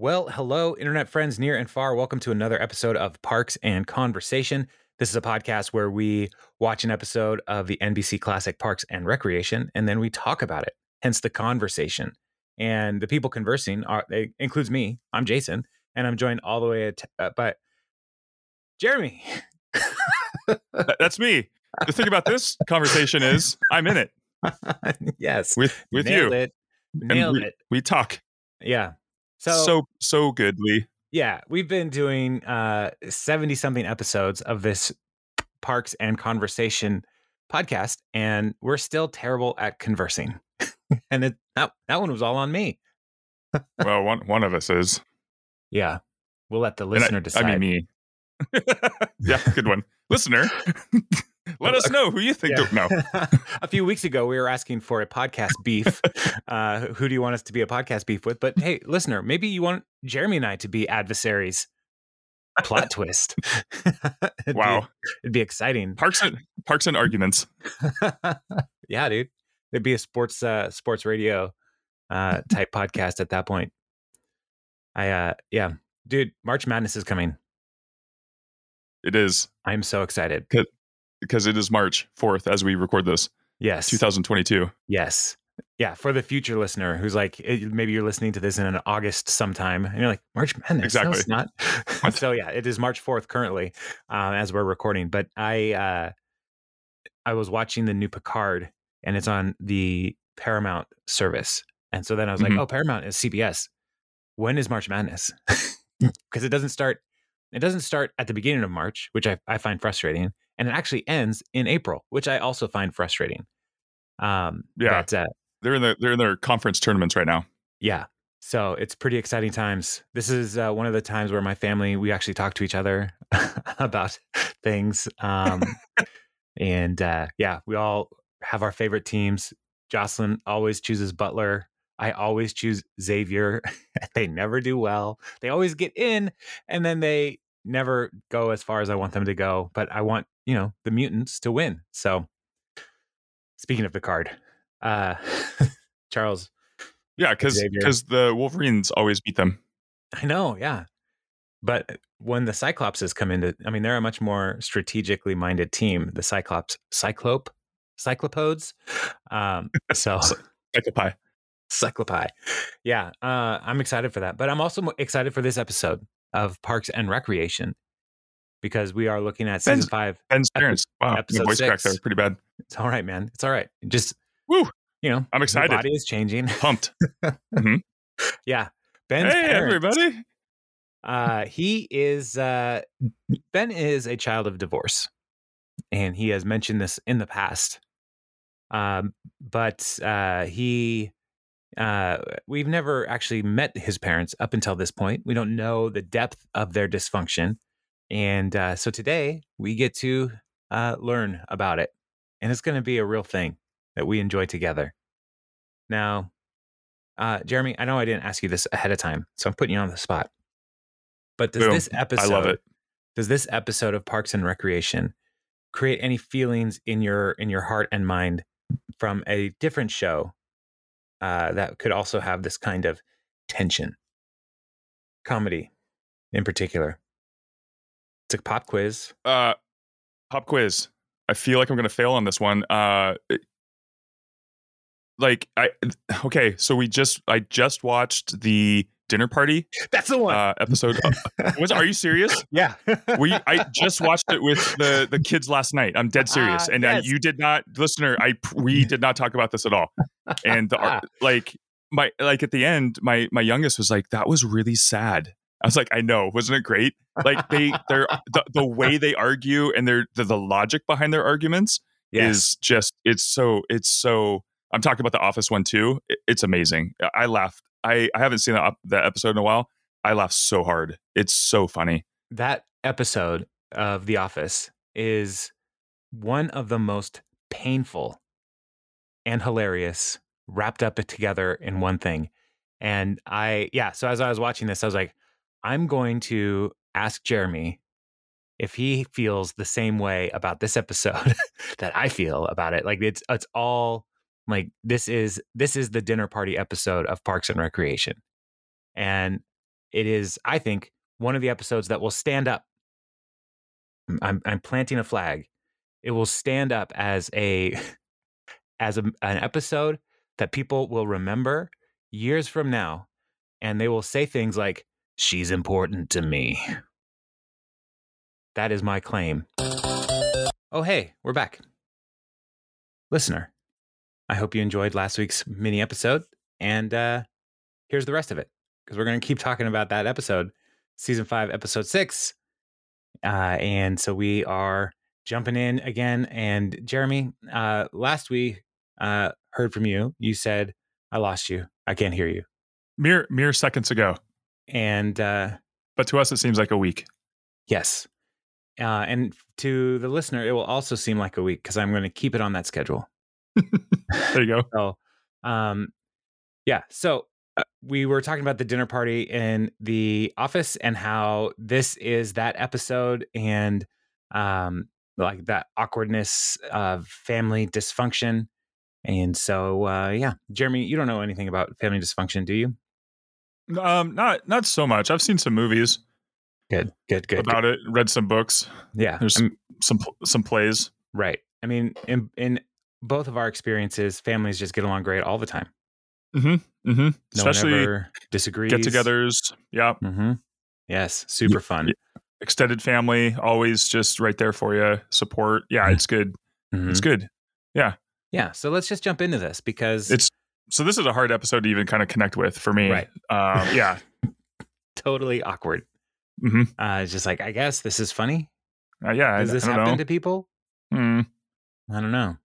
Well, hello, internet friends near and far. Welcome to another episode of Parks and Conversation. This is a podcast where we watch an episode of the NBC classic Parks and Recreation, and then we talk about it. Hence the conversation. And the people conversing are it includes me. I'm Jason, and I'm joined all the way at, uh, by Jeremy. That's me. The thing about this conversation is I'm in it yes, with with nailed you. it, nailed we, it. We talk Yeah. So, so so good, Lee. yeah, we've been doing uh 70 something episodes of this Parks and Conversation podcast and we're still terrible at conversing. and it, that that one was all on me. Well, one one of us is. Yeah. We'll let the And I- listener decide. I, mean me. yeah, good one, listener. Let us know who you think. Yeah. No, a few weeks ago, we were asking for a podcast beef. uh, who do you want us to be a podcast beef with? But hey, listener, maybe you want Jeremy and I to be adversaries. Plot twist. It'd wow. Be, it'd be exciting. Parks and Parks and arguments. yeah, dude. It'd be a sports uh sports radio uh type podcast at that point. I uh yeah. Dude, March Madness is coming. It is I'm so excited. Because it is March fourth as we record this, Yes. 2022. Yes. Yeah, for the future listener who's like, eh, maybe you're listening to this in an August sometime, and you're like, March Madness. No, it's not. so yeah, it is March 4th currently, um, as we're recording. But I, uh, I was watching the new Picard, and it's on the Paramount service, and so then I was Mhm. like, oh, Paramount is CBS. When is March Madness? Because it doesn't start. It doesn't start at the beginning of March, which I, I find frustrating, and it actually ends in April, which I also find frustrating. Um, Yeah. but, uh, They're in the they're in their conference tournaments right now. yeah. So it's pretty exciting times. This is uh, one of the times where my family we actually talk to each other about things. Um, and uh, yeah, we all have our favorite teams. Jocelyn always chooses Butler. I always choose Xavier. they never do well. They always get in, and then they never go as far as I want them to go. But I want you know the mutants to win. So speaking of the card, uh, Charles. Yeah, because because the Wolverines always beat them. I know, yeah. But when the Cyclopses come into, I mean, they're a much more strategically minded team. The Cyclops, Cyclope, Cyclopodes. Um, so Cyclopi. Cyclopi. Yeah, uh, I'm excited for that. But I'm also excited for this episode of Parks and Recreation because we are looking at season Ben's- five. Ben's parents. Wow, episode voice crack six. there, pretty bad. It's all right, man. It's all right. Just Woo! you know, I'm excited. body is changing. Pumped. yeah, Ben's hey, parents- everybody. Uh, he is uh, Ben is a child of divorce, and he has mentioned this in the past. Um, but uh, he, uh, we've never actually met his parents up until this point. We don't know the depth of their dysfunction, and uh, so today we get to uh, learn about it, and it's going to be a real thing that we enjoy together. Now, uh, Jeremy, I know I didn't ask you this ahead of time, so I'm putting you on the spot. But does Boom. this I episode love it. does this episode of Parks and Recreation create any feelings in your in your heart and mind from a different show uh, that could also have this kind of tension, comedy, in particular? It's a pop quiz. Uh, pop quiz. I feel like I'm going to fail on this one. Uh, it- like I okay, so we just I just watched the dinner party That's the one. uh, episode. was are you serious? yeah. We I just watched it with the the kids last night. I'm dead serious, Ah, and yes. uh, you did not, listener. I we did not talk about this at all. And the, like my like at the end, my my youngest was like, "That was really sad." I was like, "I know, wasn't it great?" Like they they're the, the way they argue and their the, the logic behind their arguments yes. is just it's so it's so. I'm talking about the Office one too. It's amazing. I laughed. I I haven't seen that that episode in a while. I laughed so hard. It's so funny. that episode of The Office is one of the most painful and hilarious wrapped up together in one thing. And I, yeah, so as I was watching this, I was like, I'm going to ask Jeremy if he feels the same way about this episode that I feel about it. Like it's it's all like this is this is the dinner party episode of Parks and Recreation. And it is, I think, one of the episodes that will stand up. Mm, I'm, I'm planting a flag. It will stand up as a as a, an episode that people will remember years from now, and they will say things like, "She's important to me." That is my claim. Oh, hey, we're back. Listener, I hope you enjoyed last week's mini episode. And uh, here's the rest of it because we're going to keep talking about that episode, season five, episode six. Uh, and so we are jumping in again. And Jeremy, uh, last we uh, heard from you. You said, I lost you. I can't hear you. Mere mere seconds ago. And uh, but to us, it seems like a week. Yes. Uh, and to the listener, it will also seem like a week because I'm going to keep it on that schedule. there you go. So, um, yeah. So uh, we were talking about the dinner party in the office and how this is that episode and um, like that awkwardness of family dysfunction. And so, uh, yeah, Jeremy, you don't know anything about family dysfunction, do you? Um, not not so much. I've seen some movies. Good, good, good. About good. it, read some books. Yeah, there's some some, some plays. Right. I mean, in in both of our experiences, families just get along great all the time. Mm-hmm. Mm-hmm. No Especially disagrees. Get-togethers. Yeah. Mm-hmm. Yes. Super yeah. fun. Extended family, always just right there for you. Support. Yeah, it's good. Mm-hmm. It's good. Yeah. Yeah. So let's just jump into this because it's so this is a hard episode to even kind of connect with for me. Right. Um, yeah. totally awkward. Mm-hmm. Uh, it's just like I guess this is funny. Uh, yeah. Does I, this I happen know. to people? Mm. I don't know.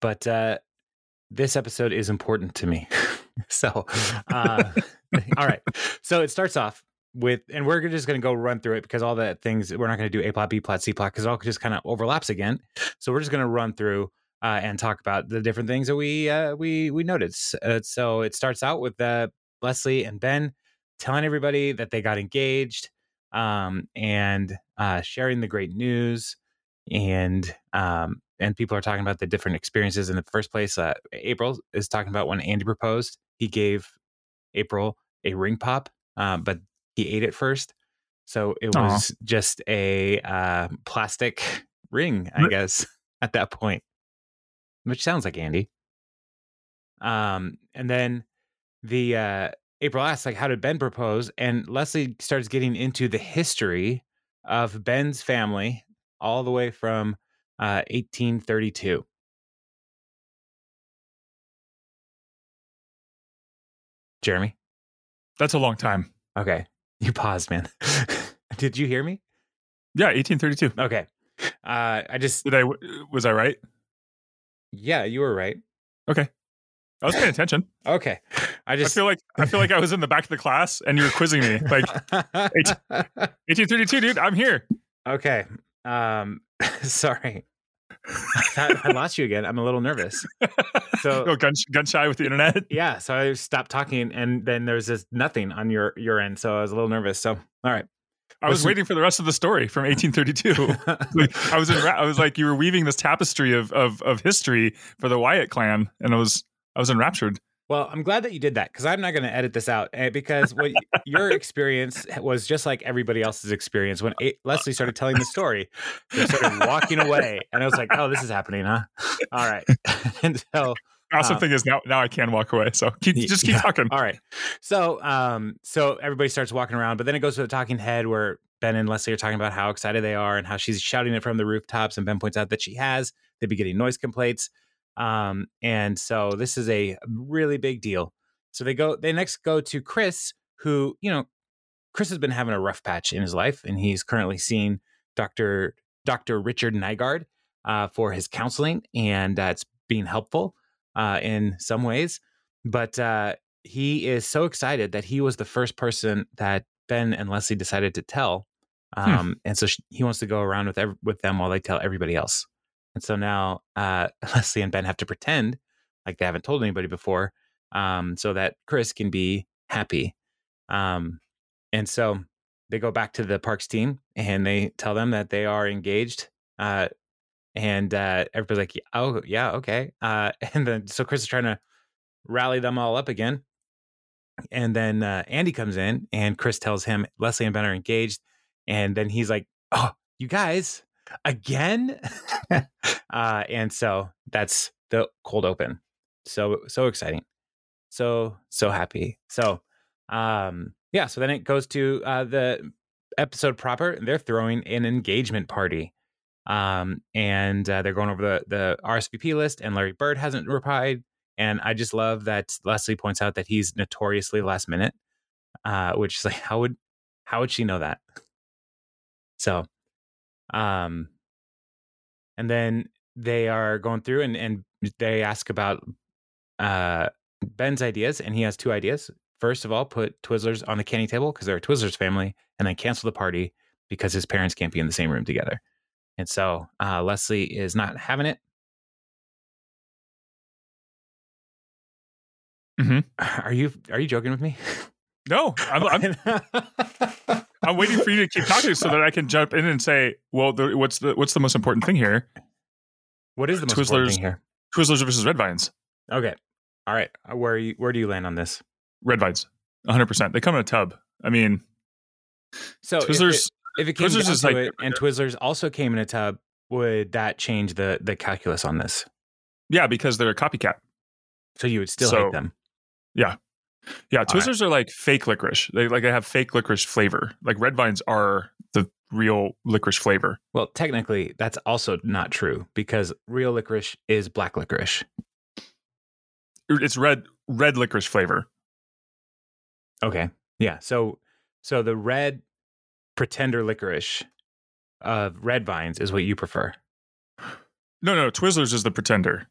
But uh, this episode is important to me. so, uh, all right. So it starts off with, and we're just going to go run through it because all the things we're not going to do A plot, B plot, C plot because it all just kind of overlaps again. So we're just going to run through uh, and talk about the different things that we uh, we we noted. Uh, so it starts out with uh, Leslie and Ben telling everybody that they got engaged um, and uh, sharing the great news and um, and people are talking about the different experiences in the first place. Uh, April is talking about when Andy proposed, he gave April a ring pop, uh, but he ate it first, so it Aw. was just a uh, plastic ring, I guess, at that point, which sounds like Andy. Um, and then the uh, April asks, like, how did Ben propose? And Leslie starts getting into the history of Ben's family all the way from uh, 1832. Jeremy? That's a long time. Okay. You paused, man. Did you hear me? Yeah, 1832. Okay. Uh, I just, Did I? Was I right? yeah, you were right. Okay. I was paying attention. Okay. I I just, feel like I feel like I was in the back of the class and you were quizzing me. Like 1832, dude. I'm here. okay. Um, sorry. I, I lost you again. I'm a little nervous. So- oh, gun, gun shy with the internet. Yeah, so I stopped talking, and then there was just nothing on your your end, so I was a little nervous. So, all right, I was waiting for the rest of the story from 1832. Like, I was in. I was like, you were weaving this tapestry of of of history for the Wyatt clan, and I was I was enraptured. Well, I'm glad that you did that because I'm not going to edit this out eh, because what your experience was just like everybody else's experience when A- Leslie started telling the story. They started walking away, and I was like, "Oh, this is happening, huh?" All right, and so Awesome Uh, thing is now now I can walk away. So keep just keep yeah. talking. All right. So, um, so everybody starts walking around, but then it goes to the talking head where Ben and Leslie are talking about how excited they are and how she's shouting it from the rooftops. And Ben points out that she has. They'd be getting noise complaints. Um, and so this is a really big deal. So they go. They next go to Chris, who you know, Chris has been having a rough patch in his life, and he's currently seeing Doctor Doctor Richard Nygard uh, for his counseling, and uh, it's being helpful uh, in some ways. But uh, he is so excited that he was the first person that Ben and Leslie decided to tell, um, and so sh- he wants to go around with ev- with them while they tell everybody else. And so now uh, Leslie and Ben have to pretend like they haven't told anybody before, um, so that Chris can be happy. Um, and so they go back to the parks team and they tell them that they are engaged. Uh, and uh, everybody's like, "Oh, yeah, okay." Uh, and then so Chris is trying to rally them all up again. and then uh, Andy comes in, and Chris tells him Leslie and Ben are engaged, and then he's like, "Oh, you guys again?" uh, and so that's the cold open. So so exciting, so so happy. So um, yeah. So then it goes to uh, the episode proper. They're throwing an engagement party. Um, and uh, they're going over the the RSVP list, and Larry Bird hasn't replied. And I just love that Leslie points out that he's notoriously last minute, uh, which is like, how would how would she know that? So, um, and then they are going through and and they ask about uh Ben's ideas, and he has two ideas. First of all, put Twizzlers on the candy table because they're a Twizzlers family, and then cancel the party because his parents can't be in the same room together. And so uh, Leslie is not having it. Mhm. Are you are you joking with me? No, I'm, I'm, I'm waiting for you to keep talking so that I can jump in and say, well, the, what's the what's the most important thing here? what is the most important thing here? Twizzlers versus Red Vines. Okay, all right. Uh, Where are you, where do you land on this? Red Vines, 100. percent They come in a tub. I mean, So if it, Twizzlers. if it came Twizzlers down is to like- it, and Twizzlers also came in a tub, would that change the the calculus on this? Yeah, because they're a copycat. So you would still So- hate them. Yeah, right. Twizzlers are like fake licorice. They like they have fake licorice flavor. Like Red Vines are the real licorice flavor. Well, technically, that's also not true because real licorice is black licorice. It's red red licorice flavor. Okay. Yeah. So so the red pretender licorice of red vines is what you prefer. No, no, Twizzlers is the pretender.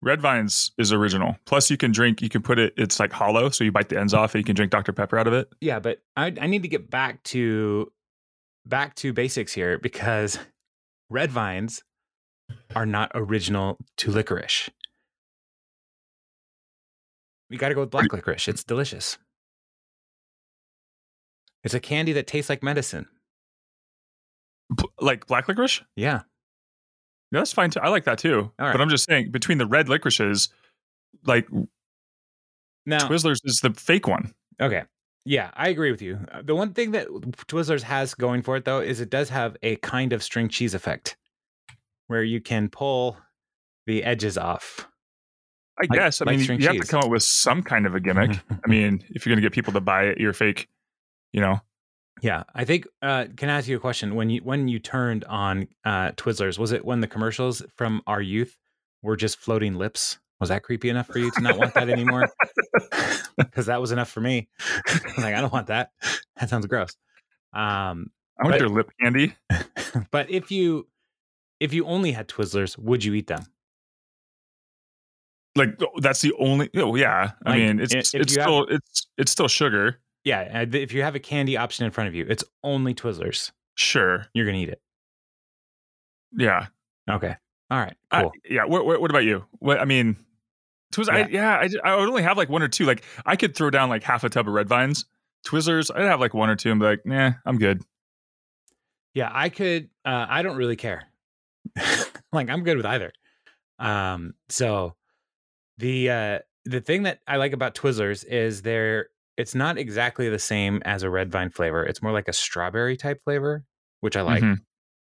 Red Vines is original. Plus, you can drink. You can put it. It's like hollow, so you bite the ends off, and you can drink Dr Pepper out of it. Yeah, but I I need to get back to back to basics here because red vines are not original to licorice. You got to go with black licorice. It's delicious. It's a candy that tastes like medicine. Like black licorice. Yeah. Yeah, that's fine too. I like that too. All right. But I'm just saying, between the red licorices, like Now, Twizzlers is the fake one. Okay. Yeah, I agree with you. Uh, The one thing that Twizzlers has going for it though is it does have a kind of string cheese effect where you can pull the edges off. I Like- guess. I like mean, you have to come up with some kind of a gimmick. I mean, if you're going to get people to buy it, you're fake. You know, Yeah, I think uh can I ask you a question when you when you turned on uh Twizzlers was it when the commercials from our youth were just floating lips? Was that creepy enough for you to not want that anymore? Cuz that was enough for me. I like I don't want that. That sounds gross. Um I want But- their lip candy. but if you if you only had Twizzlers, would you eat them? Like that's the only. Oh yeah. I Like, mean, it's it's have- still it's it's still sugar. Yeah, uh, if you have a candy option in front of you, it's only Twizzlers. Sure. You're gonna eat it. Yeah. Okay. All right. I- Cool. yeah. What, what what about you? What I mean, Twizzlers. I, Yeah. yeah. I, I would only have like one or two. Like I could throw down like half a tub of red vines. Twizzlers. I'd have like one or two and be like, nah, I'm good. yeah, I could. Uh, I don't really care. like I'm good with either. Um. So the uh the thing that I like about Twizzlers is they're it's not exactly the same as a red vine flavor. It's more like a strawberry type flavor, which I like. Mhm.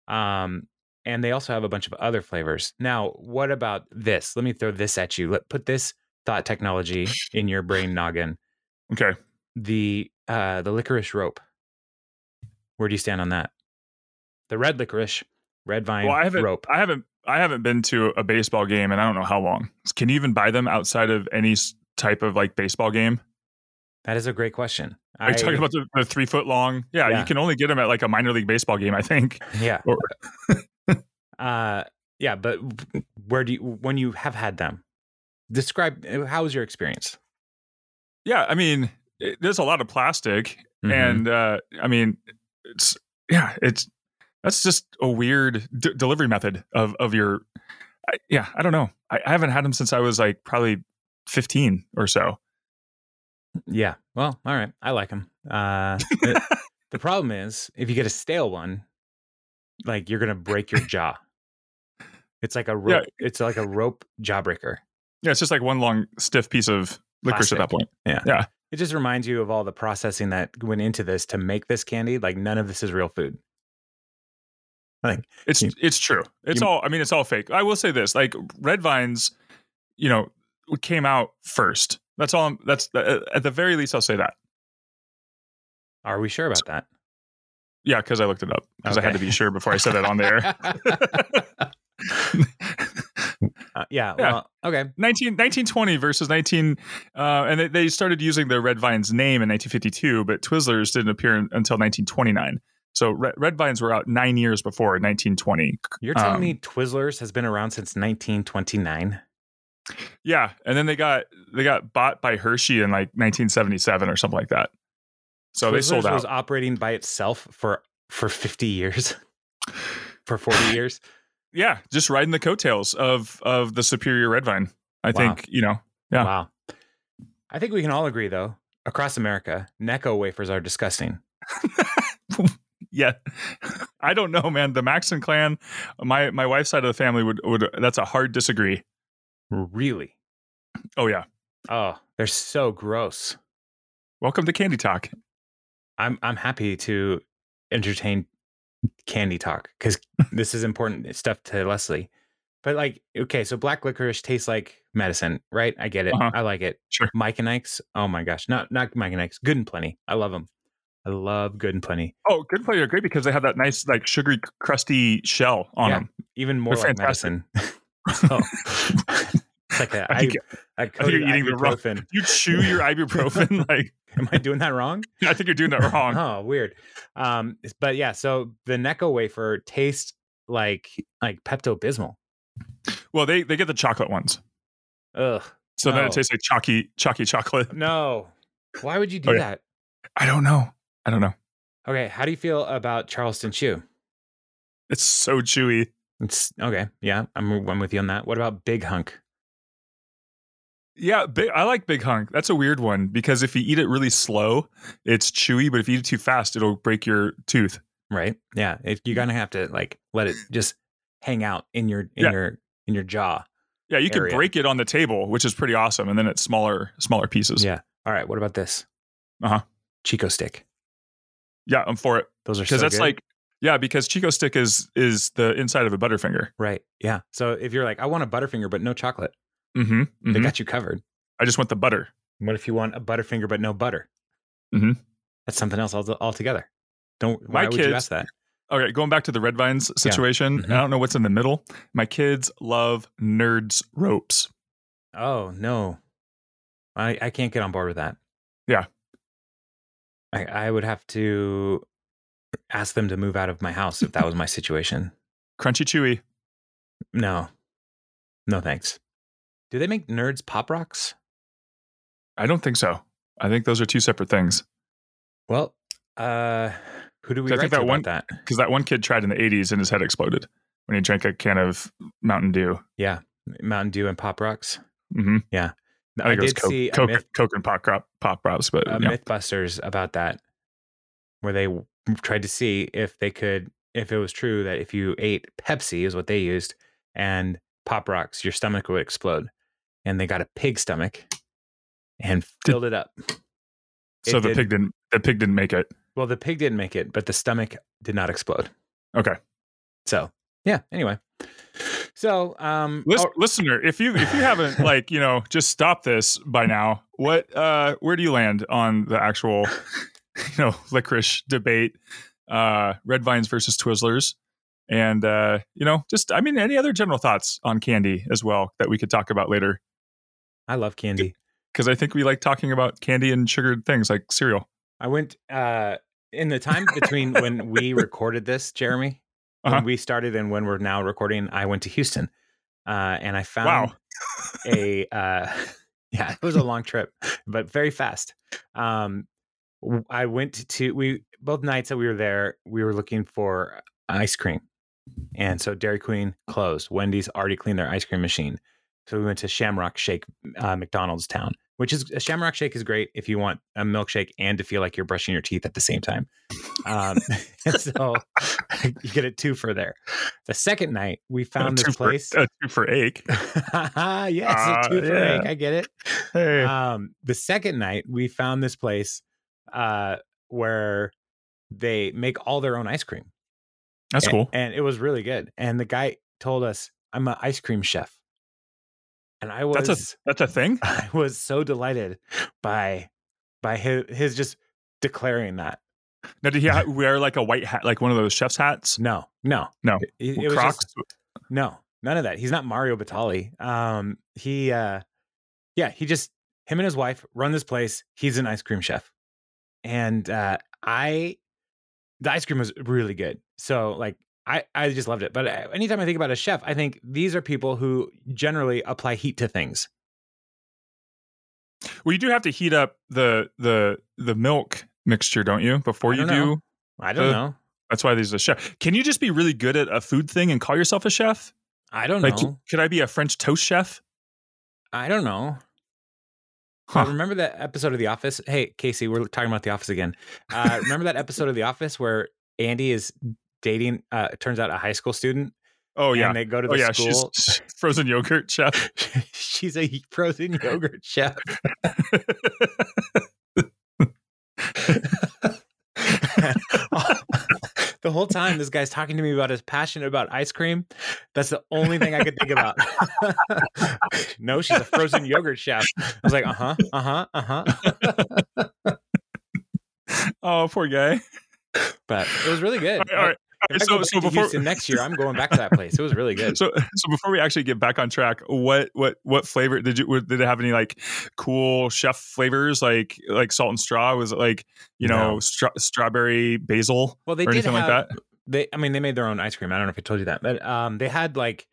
Um, and they also have a bunch of other flavors. Now, what about this? Let me throw this at you. Let put this thought technology in your brain noggin. Okay. The uh the licorice rope. Where do you stand on that? The red licorice, red vine Well, I haven't. rope. I haven't. I haven't been to a baseball game, and I don't know how long. Can you even buy them outside of any type of like baseball game? That is a great question. Are you talking about the, the three foot long? Yeah, Yeah. you can only get them at like a minor league baseball game, I think. yeah. Or- uh yeah, but where do you when you have had them? Describe uh, how was your experience? Yeah, I mean, it, there's a lot of plastic, Mhm. and uh, I mean, it's yeah, it's that's just a weird d- delivery method of of your. I, yeah, I don't know. I, I haven't had them since I was like probably 15 or so. Yeah. Well, all right. I like them. Uh, the, the problem is if you get a stale one, like you're gonna break your jaw. It's like a rope. It's like a rope jawbreaker. Yeah, it's just like one long stiff piece of licorice at that point. Yeah. Yeah. it just reminds you of all the processing that went into this to make this candy. Like none of this is real food. Like It's You- it's true. It's you- all. I mean, it's all fake. I will say this: like red vines, you know, came out first. That's all. I'm, that's uh, at the very least, I'll say that. are we sure about that? Yeah, because I looked it up because I had to be sure before I said it on there. Uh, yeah, Yeah. Well, okay. 19, 1920 versus 19 uh, and they, they started using the red vines name in 1952 but twizzlers didn't appear in, until 1929 so red, red vines were out nine years before 1920 You're telling Um, me Twizzlers has been around since 1929? Yeah and then they got they got bought by hershey in like 1977 or something like that so they sold out was operating by itself for for 50 years, for 40 years. yeah just riding the coattails of of the superior red vine i Wow. think you know Yeah. Wow. I think we can all agree, though, across America, Necco wafers are disgusting. yeah i don't know man the maxon clan my my wife's side of the family would would that's a hard disagree Really? oh yeah Oh, they're so gross. welcome to candy talk I'm I'm happy to entertain candy talk because this is important stuff to Leslie. But like, okay, so black licorice tastes like medicine, right? I get it. Uh-huh. I like it. Sure. Mike and Ike's. Oh my gosh, not not Mike and Ike's. Good and plenty. I love them. I love good and plenty. Oh, good play are great because they have that nice, like sugary, crusty shell on Yeah. them. Even more They're like fantastic. medicine. it's like a, I I, think you're eating the wrong- ibuprofen. you chew your ibuprofen. like, Am I doing that wrong? I think you're doing that wrong. Oh, weird. Um, but yeah, so the Necco wafer tastes like like Pepto Bismol. Well, they they get the chocolate ones, Ugh. so then it tastes like chalky, chalky chocolate. No. Why would you do Okay. that? I don't know. I don't know. Okay, how do you feel about Charleston Chew? It's so chewy. It's okay. Yeah, I'm I'm with you on that. What about Big Hunk? Yeah, big, I like Big Hunk. That's a weird one because if you eat it really slow, it's chewy, but if you eat it too fast, it'll break your tooth. Right? Yeah, it, you're gonna have to like let it just hang out in your in Yeah. your in your jaw. Yeah, you can break it on the table, which is pretty awesome, and then it's smaller, smaller pieces. Yeah. All right. What about this? Uh-huh. Chick-O-Stick. yeah, I'm for it Those are because so that's good. like, yeah, because Chick-O-Stick is is the inside of a Butterfinger. right. Yeah. So if you're like, I want a Butterfinger but no chocolate, Mm-hmm. they got you covered. I just want the butter. What if you want a Butterfinger but no butter? Mhm. That's something else al- altogether. Don't. My Why would you ask that? Okay, going back to the red vines situation, Mhm. I don't know what's in the middle. My kids love nerds ropes. Oh no, I I can't get on board with that. Yeah. I I would have to ask them to move out of my house if that was my situation. Crunchy chewy. No, no thanks. Do they make nerds pop rocks? I don't think so. I think those are two separate things. Well, uh, who do we I think that about one- that? Because that one kid tried in the 80s and his head exploded when he drank a can of Mountain Dew. Yeah, Mountain Dew and pop rocks. hmm I, I think it was did Coke, see Coke, myth Coke and pop, crop, pop props, but uh, yeah. MythBusters about that, where they tried to see if they could, if it was true that if you ate Pepsi, is what they used, and Pop Rocks, your stomach would explode. And they got a pig stomach and filled it up. so it the did- pig didn't. The pig didn't make it. Well, the pig didn't make it, but the stomach did not explode. Okay, So, yeah. Anyway, so um, Lis- oh, listener, if you if you haven't like you know just stop this by now, what uh where do you land on the actual you know licorice debate? Uh, red vines versus Twizzlers, and uh, you know just I mean any other general thoughts on candy as well that we could talk about later I love candy. because I think we like talking about candy and sugared things like cereal. I went uh, in the time between when we recorded this, Jeremy, Uh-huh. when we started and when we're now recording. I went to Houston, uh, and I found Wow. a uh, yeah, it was a long trip, but very fast. Um, I went to we both nights that we were there. We were looking for ice cream, and so Dairy Queen closed. Wendy's already cleaned their ice cream machine, so we went to Shamrock Shake, uh, McDonald's town, which is a Shamrock Shake is great if you want a milkshake and to feel like you're brushing your teeth at the same time. Um, so you get a two for there. The second night, we found a this place. For, a two for ache. yes, Ah, a two for yeah. egg. I get it. Hey. Um, the second night, we found this place uh, where they make all their own ice cream. That's A- cool. And it was really good. And the guy told us, I'm an ice cream chef. And I was That's a that's a thing. I was so delighted by by his, his just declaring that. Now, did he wear like a white hat, like one of those chef's hats? No, no. No. It, it was Crocs. just- no, none of that. He's not Mario Batali. Um, he uh yeah, he just him and his wife run this place. He's an ice cream chef. And uh I the ice cream was really good. So like I, I just loved it. But uh, anytime I think about a chef, I think these are people who generally apply heat to things. Well, you do have to heat up the the the milk mixture, don't you? Before you don't do. know. I don't Uh, know. That's why there's a chef. Can you just be really good at a food thing and call yourself a chef? I don't Like, know. could I be a French toast chef? I don't know. Uh, Huh. remember that episode of The Office? Hey, Casey, we're talking about The Office again. Uh, remember that episode of The Office where Andy is dating, uh, it turns out, a high school student? Oh yeah. And they go to the Oh yeah. school. She's frozen yogurt chef. She's a frozen yogurt chef. the whole time, this guy's talking to me about his passion about ice cream. That's the only thing I could think about. no, she's a frozen yogurt chef. I was like, uh huh, uh huh, uh huh. oh, poor guy. But it was really good. All right. All right. I So- so before- Houston next year, I'm going back to that place. It was really good. So, so before we actually get back on track, what what what flavor did you did it have any like cool chef flavors like like salt and straw? Was it like you know No. stra- strawberry basil Well, they or did anything have, like that? They, I mean, they made their own ice cream. I don't know if I told you that, but um, they had like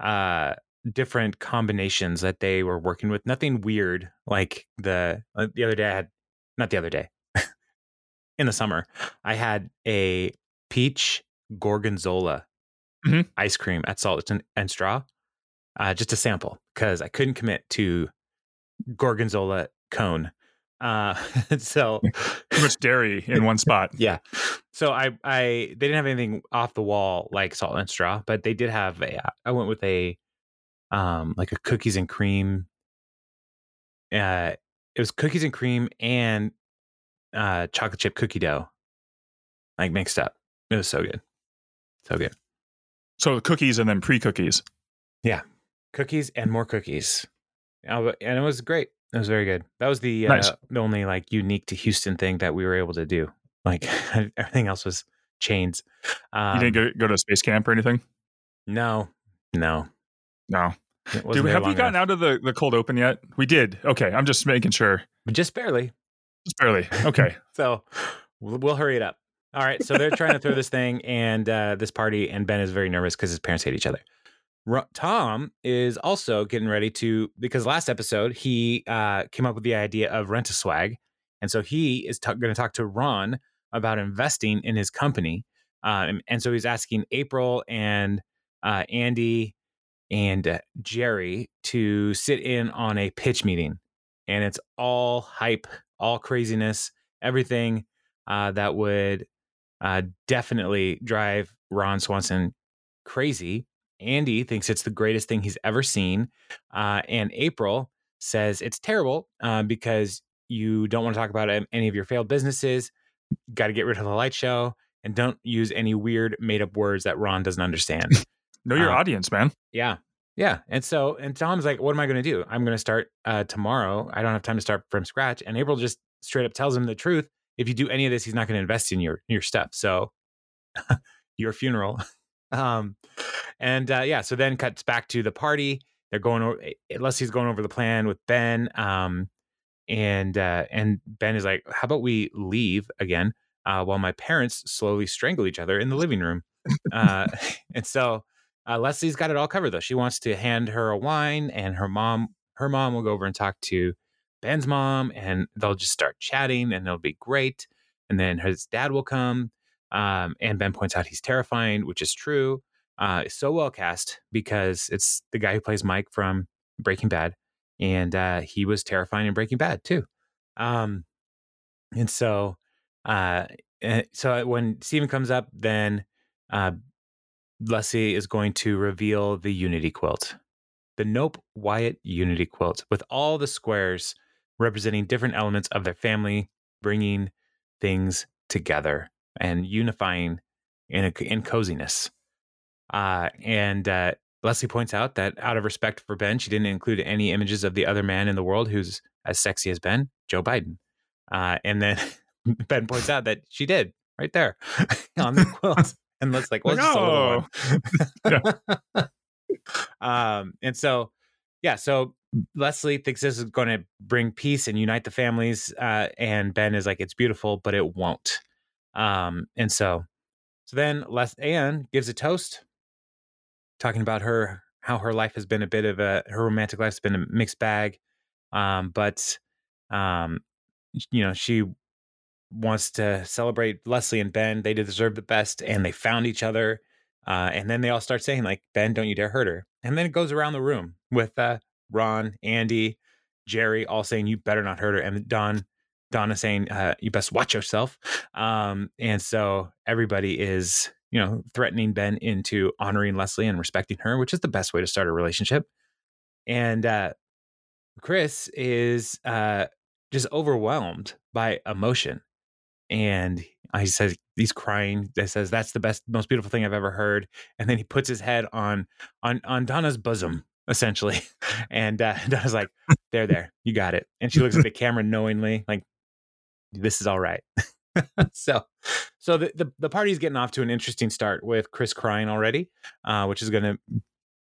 uh different combinations that they were working with. Nothing weird. Like the uh, the other day, I had not the other day in the summer, I had a peach gorgonzola Mhm. ice cream at Salt and, and Straw, uh, just a sample because I couldn't commit to gorgonzola cone. Uh, so Too much dairy in one spot. yeah. So I I they didn't have anything off the wall like salt and straw, but they did have a I went with a um like a cookies and cream uh it was cookies and cream and uh chocolate chip cookie dough like mixed up. It was so good. So good. So cookies and then pre cookies. Yeah. Cookies and more cookies. Uh, And it was great. It was very good. That was the Nice. uh, the only like unique to Houston thing that we were able to do. Like everything else was chains. Um, You didn't go, go to space camp or anything? No, no. No. It wasn't Dude, have we gotten enough. out of the, the cold open yet? We did. Okay. I'm just making sure. Just barely. Just barely. Okay. So we'll, we'll hurry it up. All right. So they're trying to throw this thing and uh, this party, and Ben is very nervous because his parents hate each other. Ro- Tom is also getting ready to because last episode he uh, came up with the idea of rent a swag, and so he is t- going to talk to Ron about investing in his company, um, and so he's asking April and uh, Andy and uh, Jerry to sit in on a pitch meeting, and it's all hype, all craziness, everything uh, that would uh, definitely drive Ron Swanson crazy. Andy thinks it's the greatest thing he's ever seen. Uh, and April says it's terrible uh, because you don't want to talk about any of your failed businesses. Got to get rid of the light show and don't use any weird made up words that Ron doesn't understand. Know your Uh, audience, man. yeah. Yeah. And so, and Tom's like, what am I going to do? I'm going to start uh, tomorrow. I don't have time to start from scratch. And April just straight up tells him the truth. If you do any of this, he's not going to invest in your, your stuff. So your funeral. um, and uh, yeah, so then cuts back to the party. They're going over, Leslie's going over the plan with Ben. Um, and, uh, and Ben is like, how about we leave again uh, while my parents slowly strangle each other in the living room? Uh, and so, uh, Leslie's got it all covered though. She wants to hand her a wine, and her mom, her mom will go over and talk to Ben's mom, and they'll just start chatting, and it'll be great. And then his dad will come, um, and Ben points out he's terrifying, which is true. Uh, so well cast because it's the guy who plays Mike from Breaking Bad, and uh, he was terrifying in Breaking Bad too. Um, and so, uh, eh, so when Steven comes up, then uh, Leslie is going to reveal the Unity quilt, the Knope Wyatt Unity quilt, with all the squares representing different elements of their family, bringing things together and unifying in, a, in coziness. Uh, and uh, Leslie points out that out of respect for Ben, she didn't include any images of the other man in the world who's as sexy as Ben, Joe Biden. Uh, and then Ben points out that she did right there on the quilt. And Leslie's like, well, Like, just a little oh. one. um, and so, yeah, so Leslie thinks this is going to bring peace and unite the families. Uh, and Ben is like, it's beautiful, but it won't. Um, and so, so then Les Anne gives a toast, talking about her how her life has been a bit of a her romantic life's been a mixed bag, um, but um, you know she wants to celebrate Leslie and Ben. They deserve the best, and they found each other. Uh, and then they all start saying like, "Ben, don't you dare hurt her." And then it goes around the room with uh, Ron, Andy, Jerry, all saying, "You better not hurt her," and Don, Donna saying, uh, "You best watch yourself." Um, and so everybody is, you know, threatening Ben into honoring Leslie and respecting her, which is the best way to start a relationship. And uh, Chris is uh, just overwhelmed by emotion, and I says he's crying. That says that's the best, most beautiful thing I've ever heard. And then he puts his head on on on Donna's bosom, essentially. And uh, Donna's like, "There, there, you got it." And she looks at the camera knowingly, like, "This is all right." so, so the, the the party's getting off to an interesting start with Chris crying already, uh, which is going to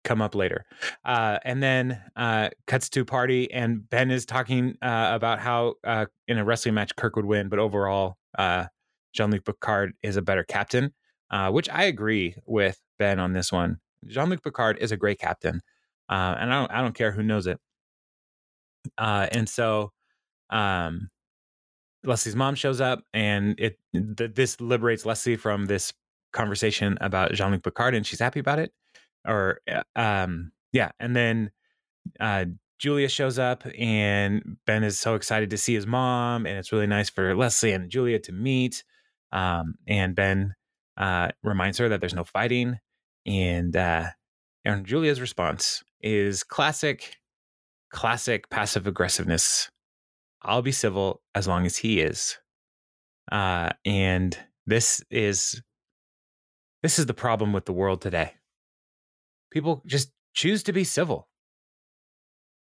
come up later. Uh, and then uh, cuts to party, and Ben is talking uh, about how uh, in a wrestling match Kirk would win, but overall uh, Jean Luc Picard is a better captain, uh, which I agree with Ben on this one. Jean Luc Picard is a great captain, uh, and I don't I don't care who knows it. Uh, and so, um, Leslie's mom shows up, and it th- this liberates Leslie from this conversation about Jean Luc Picard, and she's happy about it. Or, uh, um, yeah, and then uh, Julia shows up, and Ben is so excited to see his mom, and it's really nice for Leslie and Julia to meet. Um, and Ben uh, reminds her that there's no fighting, and uh, and Julia's response is classic, classic passive aggressiveness. I'll be civil as long as he is. Uh, and this is this is the problem with the world today. People just choose to be civil.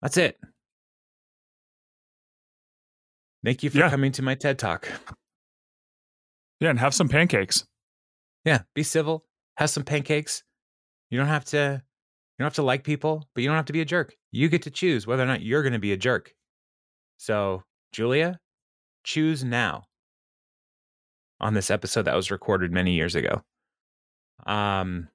That's it. Thank you for Yeah. coming to my TED Talk. Yeah, and have some pancakes. Yeah, be civil. Have some pancakes. You don't have to. You don't have to like people, but you don't have to be a jerk. You get to choose whether or not you're going to be a jerk. So, Julia, choose now. On this episode that was recorded many years ago. Um.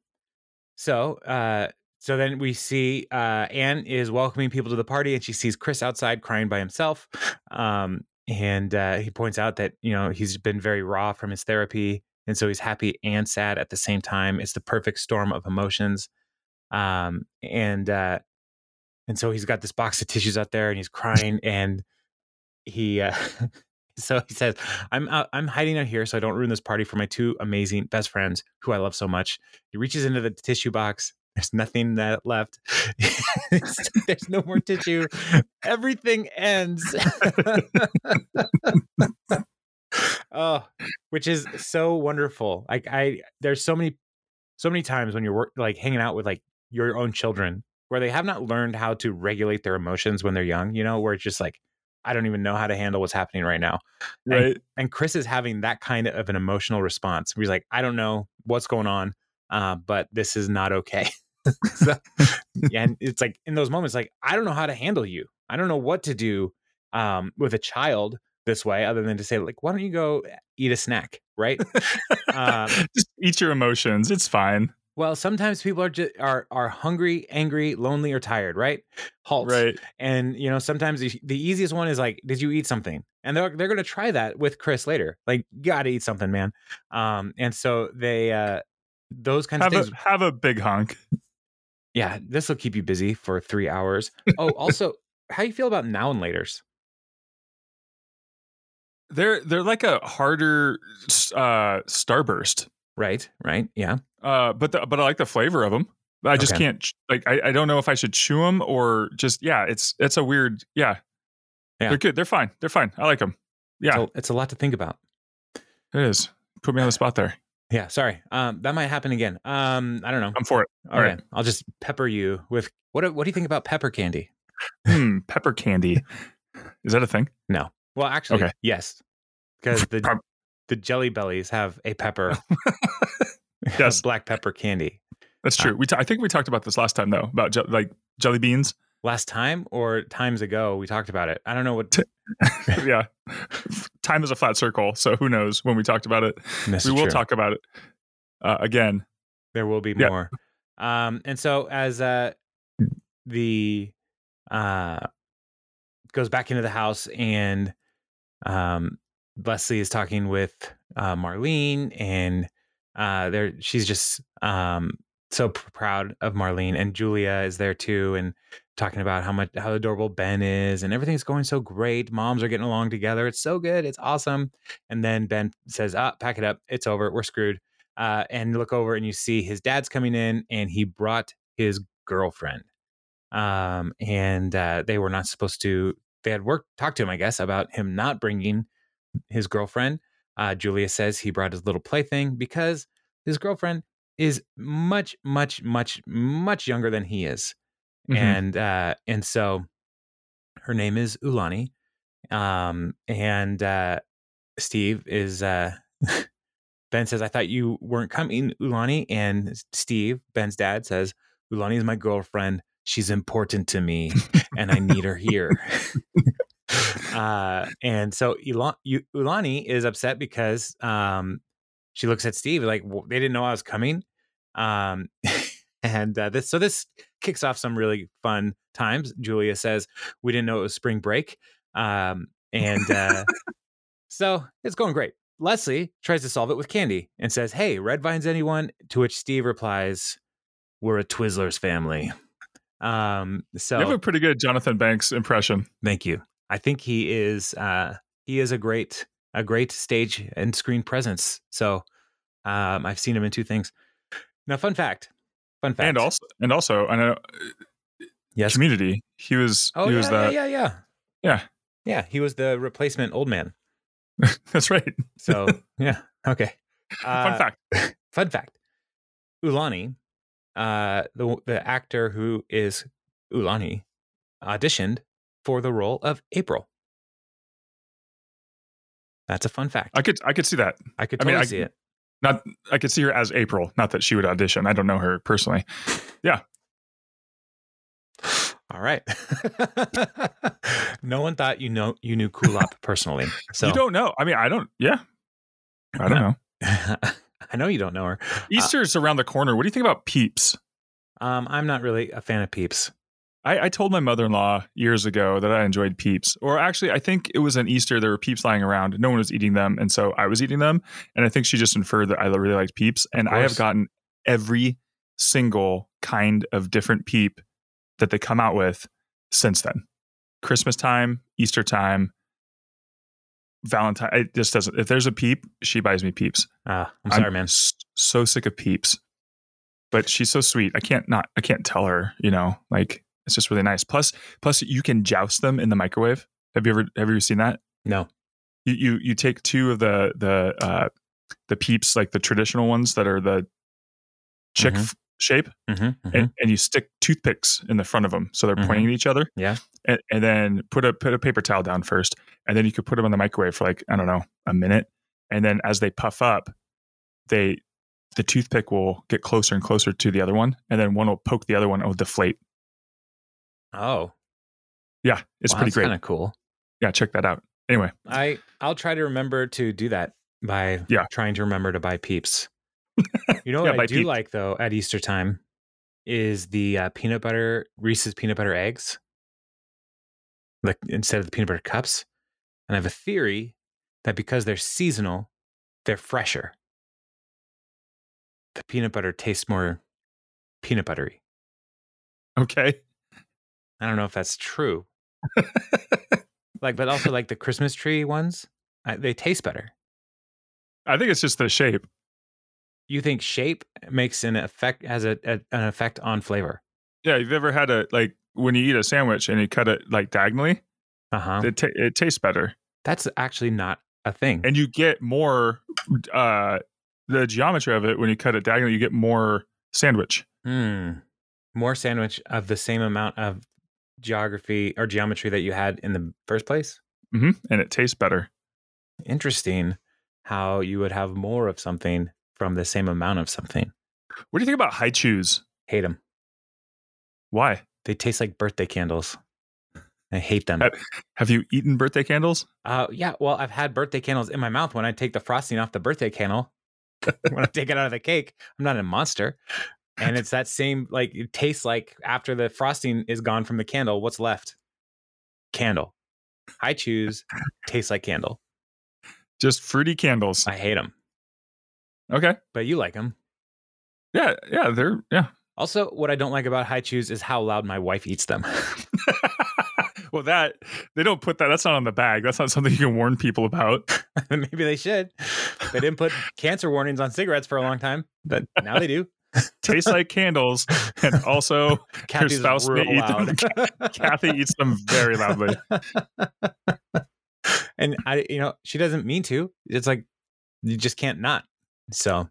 So, uh, so then we see uh, Ann is welcoming people to the party, and she sees Chris outside crying by himself. Um, and uh, he points out that you know he's been very raw from his therapy, and so he's happy and sad at the same time. It's the perfect storm of emotions. Um, and uh, and so he's got this box of tissues out there, and he's crying, and he. Uh, so he says, "I'm out, I'm hiding out here so I don't ruin this party for my two amazing best friends who I love so much." He reaches into the tissue box. There's nothing that left. There's no more tissue. Everything ends. oh, which is so wonderful. Like I, there's so many, so many times when you're work, like hanging out with like your own children where they have not learned how to regulate their emotions when they're young. You know, where it's just like I don't even know how to handle what's happening right now. And- Right. And Chris is having that kind of an emotional response. He's like, I don't know what's going on, uh, but this is not okay. so, yeah, and it's like in those moments, like I don't know how to handle you. I don't know what to do um, with a child this way, other than to say, like, why don't you go eat a snack, right? um, Just eat your emotions. It's fine. well, sometimes people are just are are hungry, angry, lonely, or tired, right? Halt. Right. And you know, sometimes the, the easiest one is like, "Did you eat something?" And they're they're gonna try that with Chris later. Like, you gotta eat something, man. Um, and so they uh, those kinds Have of a things. have a big hunk. yeah, this will keep you busy for three hours. Oh, also, how you feel about now and later's? They're they're like a harder uh, starburst. Right, right, yeah. Uh, but the, but I like the flavor of them. I just Okay. can't like I, I don't know if I should chew them or just yeah. It's it's a weird yeah. Yeah. They're good. They're fine. They're fine. I like them. Yeah, So it's a lot to think about. it is. Put me on the spot there. Yeah, sorry. Um, that might happen again. Um, I don't know. I'm for it. Okay, all right. I'll just pepper you with what? do- What do you think about pepper candy? Hmm, pepper candy. Is that a thing? No. Well, actually, Okay. yes, because the Prob- the Jelly Bellies have a pepper, Yes. black pepper candy. That's Uh, true. we t- I think we talked about this last time though about je- like jelly beans. Last time or times ago, we talked about it. I don't know what. yeah, time is a flat circle, so who knows when we talked about it. This we will true. talk about it uh, again. There will be Yeah. more. Um, and so as uh, the uh, goes back into the house, and um, Leslie is talking with uh, Marlene, and uh, there she's just um, so pr- proud of Marlene, and Julia is there too, and talking about how much how adorable Ben is, and everything's going so great. Moms are getting along together. It's so good. It's awesome. And then Ben says, "Ah, pack it up. It's over. We're screwed." uh, and look over and you see his dad's coming in and he brought his girlfriend um, and uh, they were not supposed to they had worked talked to him i guess about him not bringing his girlfriend uh, julia says he brought his little plaything because his girlfriend is much much much much younger than he is Mhm. and uh, and so her name is ulani um, and uh, steve is uh, Ben says, I thought you weren't coming, Ulani. And Steve, Ben's dad, says, Ulani is my girlfriend. She's important to me and I need her here. uh, and so Ulani is upset because um, she looks at Steve like "W- they didn't know I was coming. Um, and uh, this, so this kicks off some really fun times. Julia says, We didn't know it was spring break. Um, and uh, so it's going great. Leslie tries to solve it with Candy and says, Hey, Red Vine's anyone? To which Steve replies, We're a Twizzlers family. Um, so You have a pretty good Jonathan Banks impression. thank you. I think he is uh he is a great a great stage and screen presence. So um I've seen him in two things. Now fun fact. Fun fact. And also, and also, I know yes. Community. He was. Oh he yeah, was that. yeah, yeah, yeah. Yeah. Yeah, he was the replacement old man. That's right. So yeah, okay. Fun Uh, fact. fun fact ulani uh the the actor who is ulani auditioned for the role of april that's a fun fact I could. I could see that. i could I mean, totally I- see it Not. I could see her as April. Not that she would audition. I don't know her personally. Yeah. All right no one thought you know you knew kulop personally so You don't know. I mean, I don't. Yeah. I don't know. i know you don't know her Easter's around the corner. What do you think about Peeps? um i'm not really a fan of peeps I, I told my mother in law years ago that I enjoyed Peeps. Or actually, I think it was an Easter. There were Peeps lying around. No one was eating them. And so I was eating them. And I think she just inferred that I really liked Peeps. And I have gotten every single kind of different Peep that they come out with since then Christmas time, Easter time, Valentine. It just doesn't. If there's a Peep, she buys me Peeps. uh, i'm sorry man So sick of Peeps. But she's so sweet. I can't not. I can't tell her. You know, like it's just really nice. Plus, plus you can joust them in the microwave. Have you ever have you ever seen that? no You you, you take two of the the uh, the Peeps, like the traditional ones that are the chick Mhm. f- shape, Mhm, mhm. and, and you stick toothpicks in the front of them so they're Mhm. pointing at each other. Yeah. And, and then put a put a paper towel down first, and then you could put them in the microwave for like I don't know a minute, and then as they puff up, they the toothpick will get closer and closer to the other one, and then one will poke the other one. It will deflate. Oh Yeah, it's wow, pretty that's great. kind of cool Yeah, check that out. Anyway, I I'll try to remember to do that by Yeah. trying to remember to buy peeps. You know what buy I do Peeps. like though at Easter time is the uh, peanut butter Reese's peanut butter eggs, like instead of the peanut butter cups. And I have a theory that because they're seasonal, they're fresher. The peanut butter tastes more peanut buttery. okay. I don't know if that's true, like, but also like the Christmas tree ones, I, they taste better. I think it's just the shape. You think shape makes an effect has a, a an effect on flavor? Yeah, you've ever had a like when you eat a sandwich and you cut it like diagonally, Uh huh. it ta- it tastes better, That's actually not a thing. and you get more uh the geometry of it when you cut it diagonally. You get more sandwich. Hmm. More sandwich of the same amount of geography or geometry that you had in the first place. hmm and it tastes better. Interesting how you would have more of something from the same amount of something. What do you think about high chews? Hate them. Why? They taste like birthday candles. I hate them. Have you eaten birthday candles? Uh, yeah, well, I've had birthday candles in my mouth when I take the frosting off the birthday candle. when I take it out of the cake, I'm not a monster. And it's that same, like, it tastes like after the frosting is gone from the candle, what's left? Candle. I choose tastes like candle. Just fruity candles. I hate them, Okay. but you like them. Yeah, yeah, they're yeah. Also, what I don't like about high chews is how loud my wife eats them. well, that they don't put that. That's not on the bag. That's not something you can warn people about. Maybe they should. They didn't put cancer warnings on cigarettes for a long time, but now they do. Tastes like candles, and also Kathy's spouse may eat them. Kathy eats them very loudly. and I, you know, she doesn't mean to. It's like you just can't not. So,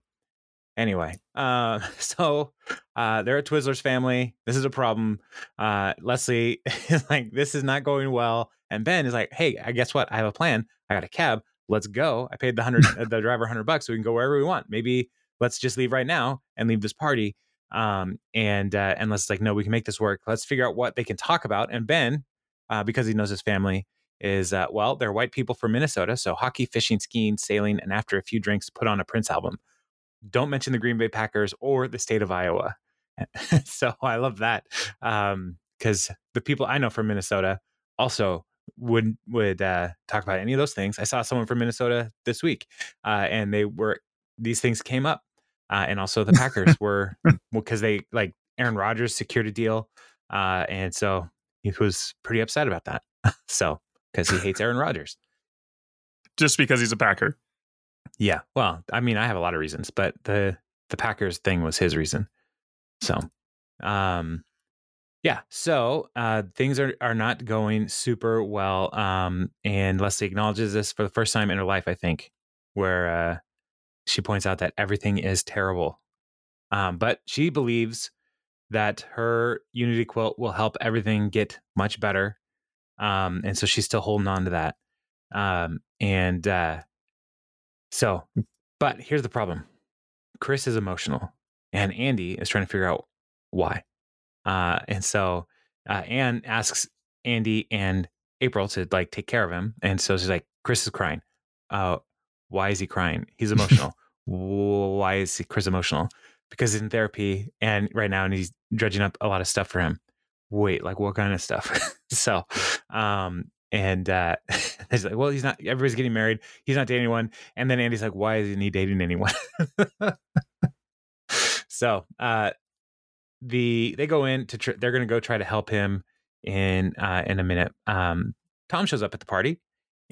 anyway, uh, so uh, they're a Twizzlers family. This is a problem. Uh, Leslie is like, this is not going well, and Ben is like, hey, I guess what? I have a plan. I got a cab. Let's go. I paid the hundred, the driver hundred bucks, so we can go wherever we want. Maybe let's just leave right now and leave this party. Um, and uh, and let's like, no, we can make this work. Let's figure out what they can talk about. And Ben, uh, because he knows his family, is uh, well, they're white people from Minnesota, so hockey, fishing, skiing, sailing, and after a few drinks, put on a Prince album. Don't mention the Green Bay Packers or the state of Iowa. so I love that because the people I know from Minnesota also would would uh, talk about any of those things. I saw someone from Minnesota this week, uh, and they were these things came up, uh, and also the Packers were because they like Aaron Rodgers secured a deal, uh, and so he was pretty upset about that. so because he hates Aaron Rodgers. Just because he's a Packer. Yeah. Well, I mean, I have a lot of reasons, but the the Packers thing was his reason. So, um yeah, so uh things are are not going super well um and Leslie acknowledges this for the first time in her life, I think, where uh she points out that everything is terrible. Um but she believes that her Unity quilt will help everything get much better. Um and so she's still holding on to that. Um and uh so, but here's the problem Chris is emotional, and Andy is trying to figure out why. Uh, and so, uh, Ann asks Andy and April to like take care of him. And so she's like, Chris is crying. Uh, why is he crying? He's emotional. Why is Chris emotional? Because he's in therapy and right now, and he's dredging up a lot of stuff for him. Wait, like what kind of stuff? so, um, and uh, he's like, well, he's not. Everybody's getting married. He's not dating anyone. And then Andy's like, why isn't he dating anyone? so uh, the they go in to tr- they're going to go try to help him in uh, in a minute. Um, Tom shows up at the party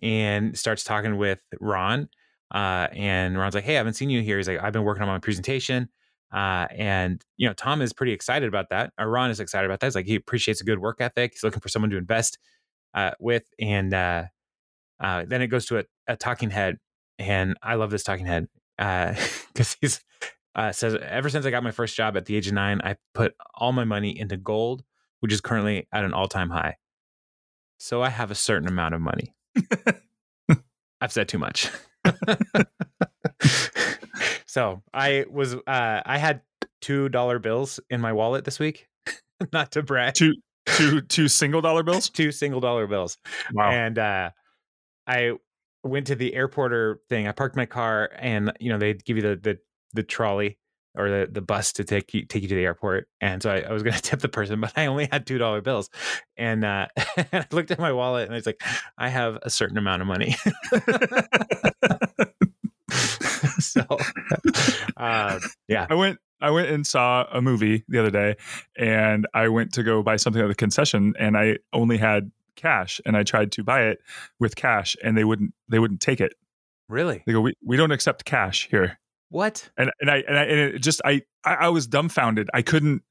and starts talking with Ron. Uh, and Ron's like, hey, I haven't seen you here. He's like, I've been working on my presentation. Uh, and you know, Tom is pretty excited about that. Or Ron is excited about that. He's like, he appreciates a good work ethic. He's looking for someone to invest uh, with, and uh, uh, then it goes to a, a talking head, and I love this talking head because he's uh, says ever since I got my first job at the age of nine, I put all my money into gold, which is currently at an all time high. So I have a certain amount of money. I've said too much. so I was uh, I had two dollar bills in my wallet this week. Not to brag. Two two two single dollar bills. two single dollar bills. Wow. And uh, I went to the airporter thing. I parked my car, and you know they give you the the, the trolley or the, the bus to take you take you to the airport. And so I, I was going to tip the person, but I only had two dollar bills. And uh, I looked at my wallet, and I was like, I have a certain amount of money. so, uh, yeah, I went I went and saw a movie the other day and I went to go buy something at the concession and I only had cash, and I tried to buy it with cash, and they wouldn't they wouldn't take it. Really? They go, we, we don't accept cash here. What? And and I and I and it just I, I I was dumbfounded. I couldn't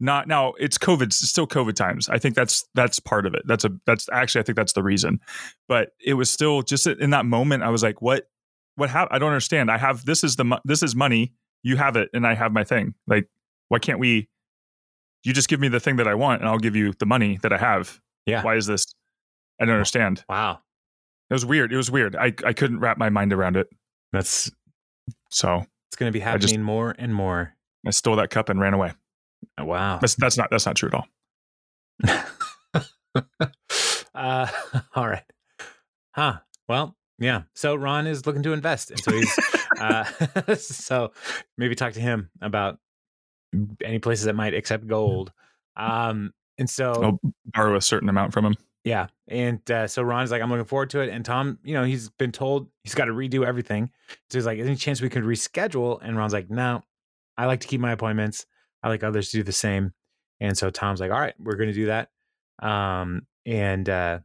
not now it's covid it's still covid times. I think that's that's part of it. That's a that's actually i think that's the reason. But it was still just in that moment i was like what what happened i don't understand. I have this is the this is money. You have it and i have my thing. Like why can't we you just give me the thing that i want and i'll give you the money that i have. Yeah. why is this? I don't understand. Wow. it was weird. It was weird. I i couldn't wrap my mind around it. That's so it's going to be I just- happening more and more. i stole that cup and ran away Wow. that's that's not that's not true at all uh, all right. Huh. Well, yeah. So Ron is looking to invest, and so he's uh, so maybe talk to him about any places that might accept gold. Um, and so i'll borrow a certain amount from him yeah, and uh, so Ron's like, I'm looking forward to it, and Tom, you know, he's been told he's got to redo everything. So he's like, any chance we could reschedule? And Ron's like, no, I like to keep my appointments. I like others to do the same. And so Tom's like, all right, we're going to do that. Um, and uh,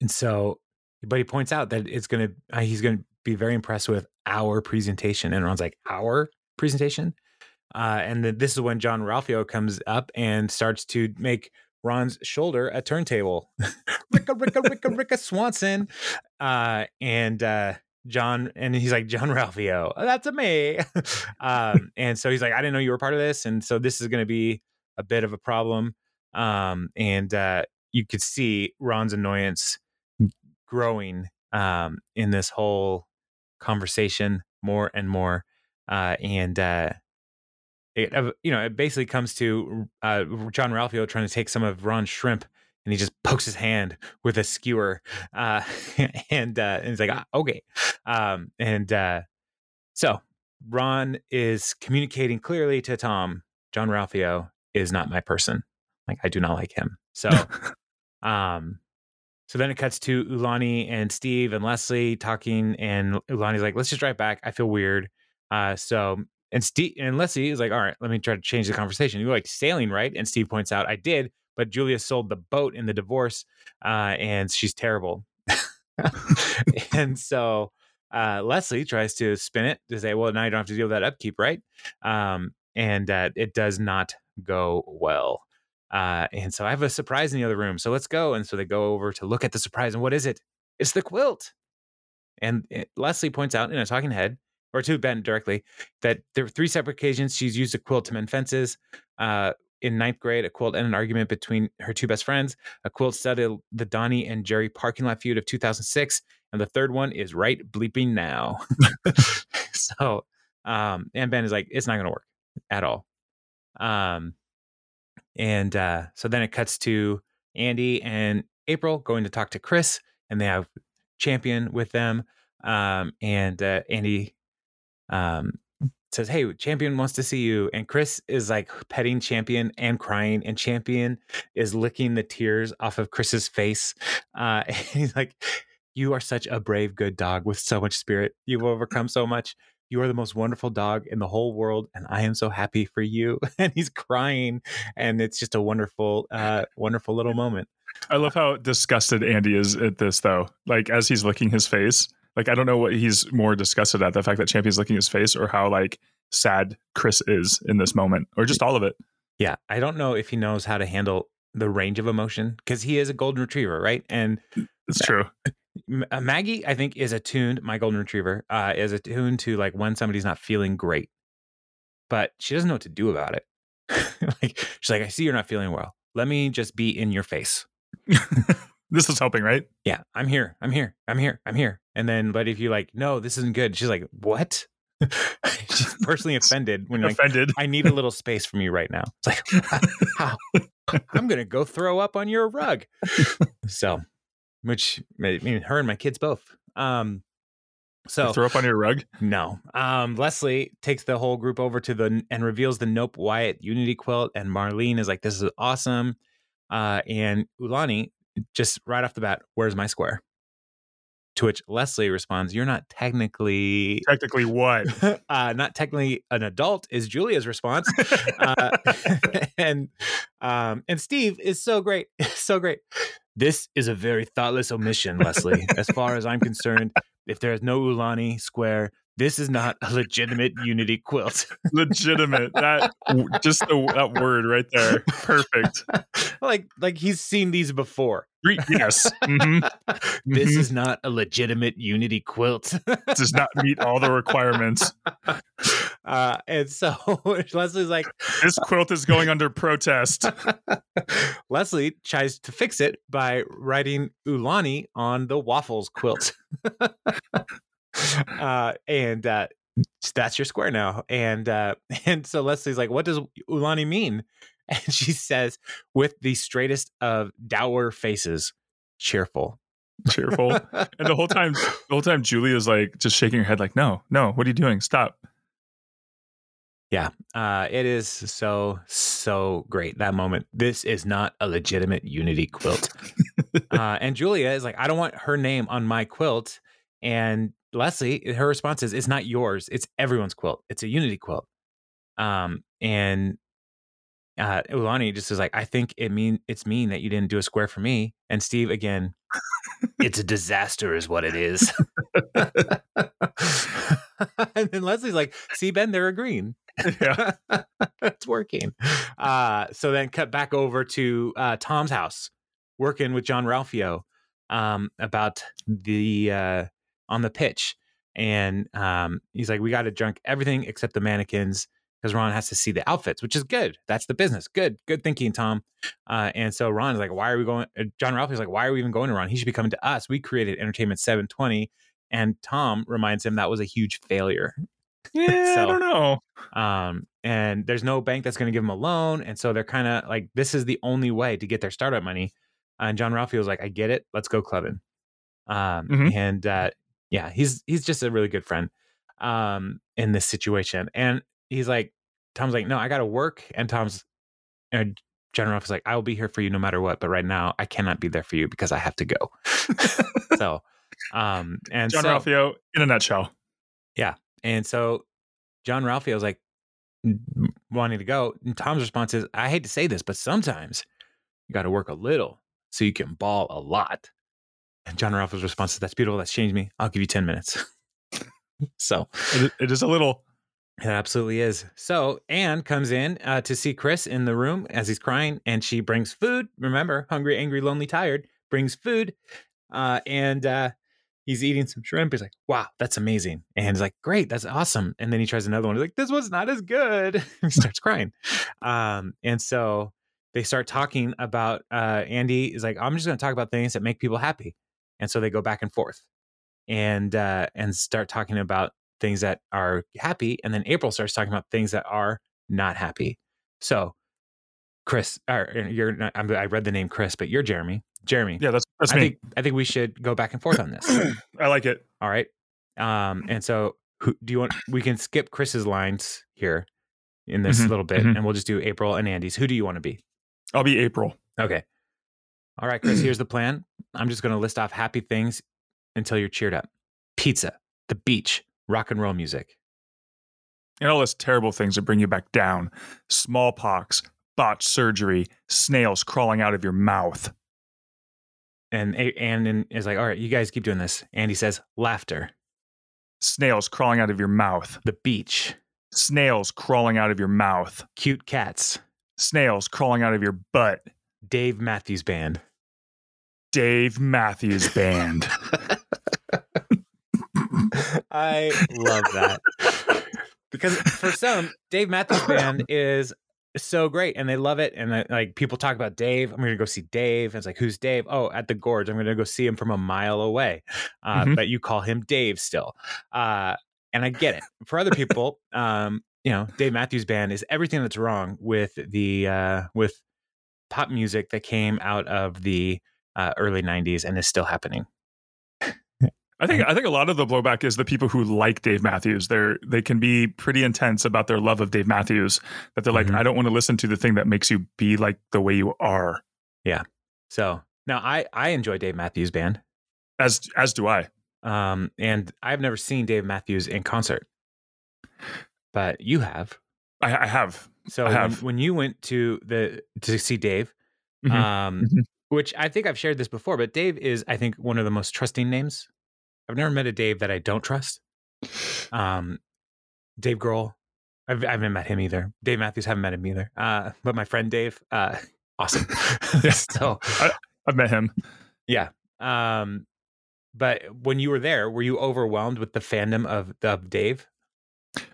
and so, but he points out that it's going to, uh, he's going to be very impressed with our presentation. And Ron's like, our presentation. Uh, and then this is when Jean-Ralphio comes up and starts to make Ron's shoulder a turntable. Ricka, Ricka, Ricka, Ricka Swanson. Uh, and uh, Jean, and he's like, Jean-Ralphio, that's a me. um, and so he's like, I didn't know you were part of this. And so this is going to be a bit of a problem. Um, and uh, you could see Ron's annoyance growing um, in this whole conversation more and more. Uh, and uh, it you know it basically comes to uh, Jean-Ralphio trying to take some of Ron's shrimp, and he just pokes his hand with a skewer, uh, and uh, and he's like, ah, okay, um, and uh, so Ron is communicating clearly to Tom. Jean-Ralphio is not my person. Like I do not like him. So, um, so then it cuts to Ulani and Steve and Leslie talking, and Ulani's like, "Let's just drive back. I feel weird." Uh, so and Steve and Leslie is like, "All right, let me try to change the conversation. You like sailing, right?" And Steve points out, "I did, but Julia sold the boat in the divorce, uh, and she's terrible." and so uh, Leslie tries to spin it to say, "Well, now you don't have to deal with that upkeep, right?" Um, and uh, it does not go well. Uh, and so I have a surprise in the other room. So let's go. And so they go over to look at the surprise. And what is it? It's the quilt. And it, Leslie points out in a talking head, or to Ben directly, that there were three separate occasions she's used a quilt to mend fences. Uh, in ninth grade, a quilt ended an argument between her two best friends. A quilt studied the Donna and Jerry parking lot feud of 2006. And the third one is right bleeping now. so, um, and Ben is like, it's not going to work at all. Um, and uh, so then it cuts to Andy and April going to talk to Chris, and they have Champion with them. Um, and uh, Andy um, says, Hey, Champion wants to see you. And Chris is like petting Champion and crying, and Champion is licking the tears off of Chris's face. Uh, and he's like, You are such a brave, good dog with so much spirit. You've overcome so much. You are the most wonderful dog in the whole world, and I am so happy for you. And he's crying, and it's just a wonderful, uh, wonderful little moment. I love how disgusted Andy is at this, though. Like as he's licking his face, like I don't know what he's more disgusted at—the fact that Champion's licking his face, or how like sad Chris is in this moment, or just all of it. Yeah, I don't know if he knows how to handle the range of emotion because he is a golden retriever, right? And It's true. Uh, Maggie, I think, is attuned. My golden retriever uh, is attuned to like when somebody's not feeling great, but she doesn't know what to do about it. like she's like, I see you're not feeling well. Let me just be in your face. this is helping, right? Yeah, I'm here. I'm here. I'm here. I'm here. And then, but if you like, no, this isn't good. She's like, what? she's personally offended when you're like, Offended. I need a little space from you right now. It's like, how? I'm gonna go throw up on your rug. so, which I mean, her and my kids both. Um, so Throw up on your rug. no. Um, Leslie takes the whole group over to the and reveals the Knope Wyatt Unity quilt, and Marlene is like, "This is awesome." Uh, and Ulani just right off the bat, "Where's my square?" To which Leslie responds, "You're not technically, Technically, what? uh, not technically an adult." Is Julia's response, uh, and um, and Steve is so great, so great. This is a very thoughtless omission, Leslie. as far as I'm concerned, if there is no Ulani square, this is not a legitimate Unity quilt. Legitimate. That just the, that word right there. Perfect. like like he's seen these before. Yes. Mm-hmm. This is not a legitimate Unity quilt. Does not meet all the requirements. Uh, and so Leslie's like, This quilt is going under protest. Leslie tries to fix it by writing Ulani on the waffles quilt. Uh, and uh, that's your square now. And uh, and so Leslie's like, what does Ulani mean? And she says, with the straightest of dour faces, cheerful. Cheerful. and the whole time the whole time Julia's like just shaking her head like, no, no, what are you doing? Stop. Yeah, uh, it is so so great that moment. This is not a legitimate Unity quilt, uh, and Julia is like, I don't want her name on my quilt. And Leslie, her response is, "It's not yours. It's everyone's quilt. It's a Unity quilt." Um, and uh, Ulani just is like, "I think it mean it's mean that you didn't do a square for me." And Steve again, "It's a disaster, is what it is." and then Leslie's like, "See, Ben, they're agreeing. Yeah. it's working." Uh, so then cut back over to uh, Tom's house, working with Jean-Ralphio um, about the uh, on the pitch. And um, he's like, we got to junk everything except the mannequins because Ron has to see the outfits, which is good. That's the business. Good, good thinking, Tom. Uh, and so Ron is like, why are we going? John Ralph is like, why are we even going to Ron? He should be coming to us. We created Entertainment 720. And Tom reminds him that was a huge failure. Yeah, So- I don't know. Um, and there's no bank that's going to give him a loan. And so they're kind of like, this is the only way to get their startup money. And John Ralphie was like, I get it. Let's go clubbing. Um, Mhm. and uh, yeah, he's he's just a really good friend um, in this situation. And he's like, Tom's like, no, I got to work. And Tom's, and John Ralphie's like, I will be here for you no matter what. But right now, I cannot be there for you because I have to go. so, um, and John so, Ralphio in a nutshell. Yeah. And so Jean-Ralphio was like wanting to go. And Tom's response is, I hate to say this, but sometimes you got to work a little so you can ball a lot. And Jean-Ralphio's response is, That's beautiful. That's changed me. I'll give you 10 minutes. so It, it is a little. it absolutely is. So Ann comes in uh, to see Chris in the room as he's crying, and she brings food. Remember, hungry, angry, lonely, tired, brings food. Uh, and uh, he's eating some shrimp. He's like, wow, that's amazing. And he's like, great, that's awesome. And then he tries another one. He's like, this one's not as good. he starts crying. Um, and so they start talking about uh, Andy is like, I'm just going to talk about things that make people happy. And so they go back and forth and uh, and start talking about things that are happy. And then April starts talking about things that are not happy. So, Chris, or you're not, I'm- I read the name Chris, but you're Jeremy. Jeremy, Yeah, that's that's I me. think I think we should go back and forth on this. I like it. All right. Um, and so who do you want we can skip Chris's lines here in this Mhm, little bit mhm. and we'll just do April and Andy's. Who do you want to be? I'll be April. Okay. All right, Chris, here's the plan. I'm just gonna list off happy things until you're cheered up. Pizza, the beach, rock and roll music. And all those terrible things that bring you back down smallpox, botched surgery, snails crawling out of your mouth. And Ann is like, all right, you guys keep doing this. Andy says, laughter, Snails crawling out of your mouth. the beach, Snails crawling out of your mouth. cute cats, Snails crawling out of your butt. Dave Matthews Band. Dave Matthews Band. I love that. because for some, Dave Matthews Band is so great and they love it. And uh, like people talk about Dave. I'm going to go see Dave. And it's like, who's Dave? Oh, at the Gorge. I'm going to go see him from a mile away. Uh, Mhm. But you call him Dave still. Uh, and I get it. For other people, um, you know, Dave Matthews Band is everything that's wrong with the uh, with pop music that came out of the uh, early '90s and is still happening. I think I think a lot of the blowback is the people who like Dave Matthews. They're they can be pretty intense about their love of Dave Matthews. That they're like, Mhm. I don't want to listen to the thing that makes you be like the way you are. Yeah. So now I I enjoy Dave Matthews Band. As as do I. Um, and I've never seen Dave Matthews in concert, but you have. I, I have. So I have. when you went to the to see Dave, Mhm. um, Mhm. Which I think I've shared this before, but Dave is, I think, one of the most trusting names. I've never met a Dave that I don't trust. Um, Dave Grohl, I've, I haven't met him either. Dave Matthews, haven't met him either. Uh, but my friend Dave, uh, awesome. so I, I've met him. yeah. Um, but when you were there, were you overwhelmed with the fandom of of Dave?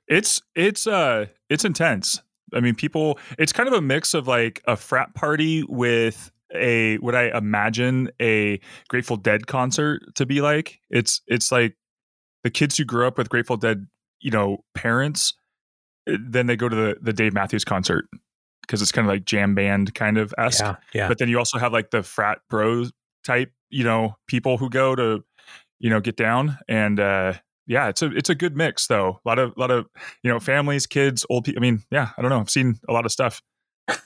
It's it's uh it's intense. I mean, people. It's kind of a mix of like a frat party with a what I imagine a Grateful Dead concert to be like. It's it's like the kids who grew up with Grateful Dead, you know, parents. eh, Then they go to the the Dave Matthews concert because it's kind of like jam band kind of esque. Yeah, yeah. But then you also have like the frat bros type, you know, people who go to, you know, get down and uh yeah, it's a it's a good mix though. A lot of lot of you know families, kids, old people. I mean, yeah, I don't know. I've seen a lot of stuff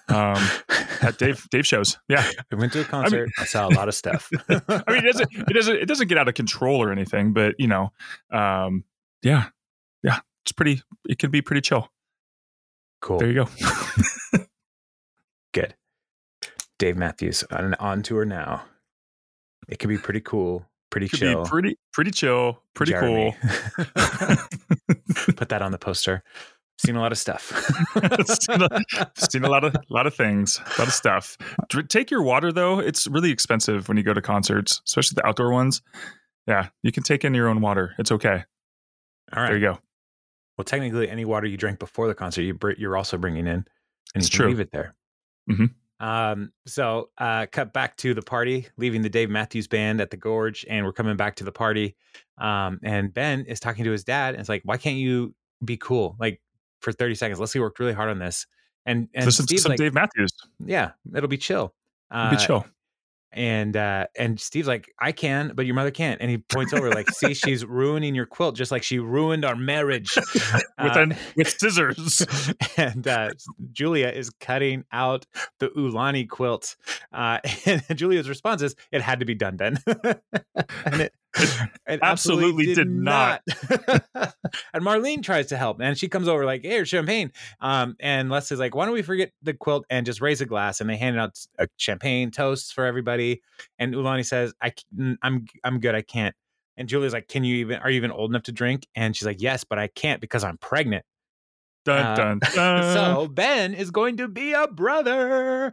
um, at Dave Dave shows. Yeah, I went to a concert. I, saw a lot of stuff. I mean, it doesn't it doesn't it doesn't get out of control or anything, but you know, um, yeah, yeah, it's pretty. It can be pretty chill. cool. There you go. Good. Dave Matthews on on tour now. It could be pretty cool, pretty Could chill. be pretty pretty chill, pretty Jeremy. cool. Put that on the poster. Seen a lot of stuff. seen, a, seen a lot of lot of things, a lot of stuff. Dr- Take your water though; it's really expensive when you go to concerts, especially the outdoor ones. Yeah, you can take in your own water. It's okay. All right. There you go. Well, technically, any water you drink before the concert, you br- you're also bringing in, and It's you true. leave it there. Mhm. Um, so, uh, cut back to the party, leaving the Dave Matthews Band at the Gorge, and we're coming back to the party. Um, and Ben is talking to his dad, and it's like, "Why can't you be cool? Like for 30 seconds, Leslie worked really hard on this." And and Listen to Steve's some like, Dave Matthews. "Yeah, it'll be chill." Uh, Be chill. and uh and Steve's like, I can, but your mother can't. And he points over, like, see, she's ruining your quilt just like she ruined our marriage. with Uh, an, with scissors. and uh Julia is cutting out the Ulani quilt. Uh and Julia's response is, It had to be done, Ben. and it, it absolutely did not. and Marlene tries to help, and she comes over like, "Hey, champagne." Um, and Leslie's like, "Why don't we forget the quilt and just raise a glass?" And they hand out a champagne toasts for everybody. And Ulani says, "I, I'm, I'm good. I can't." And Julia's like, "Can you even? Are you even old enough to drink?" And she's like, "Yes, but I can't because I'm pregnant." Dun Uh, dun dun. so Ben is going to be a brother.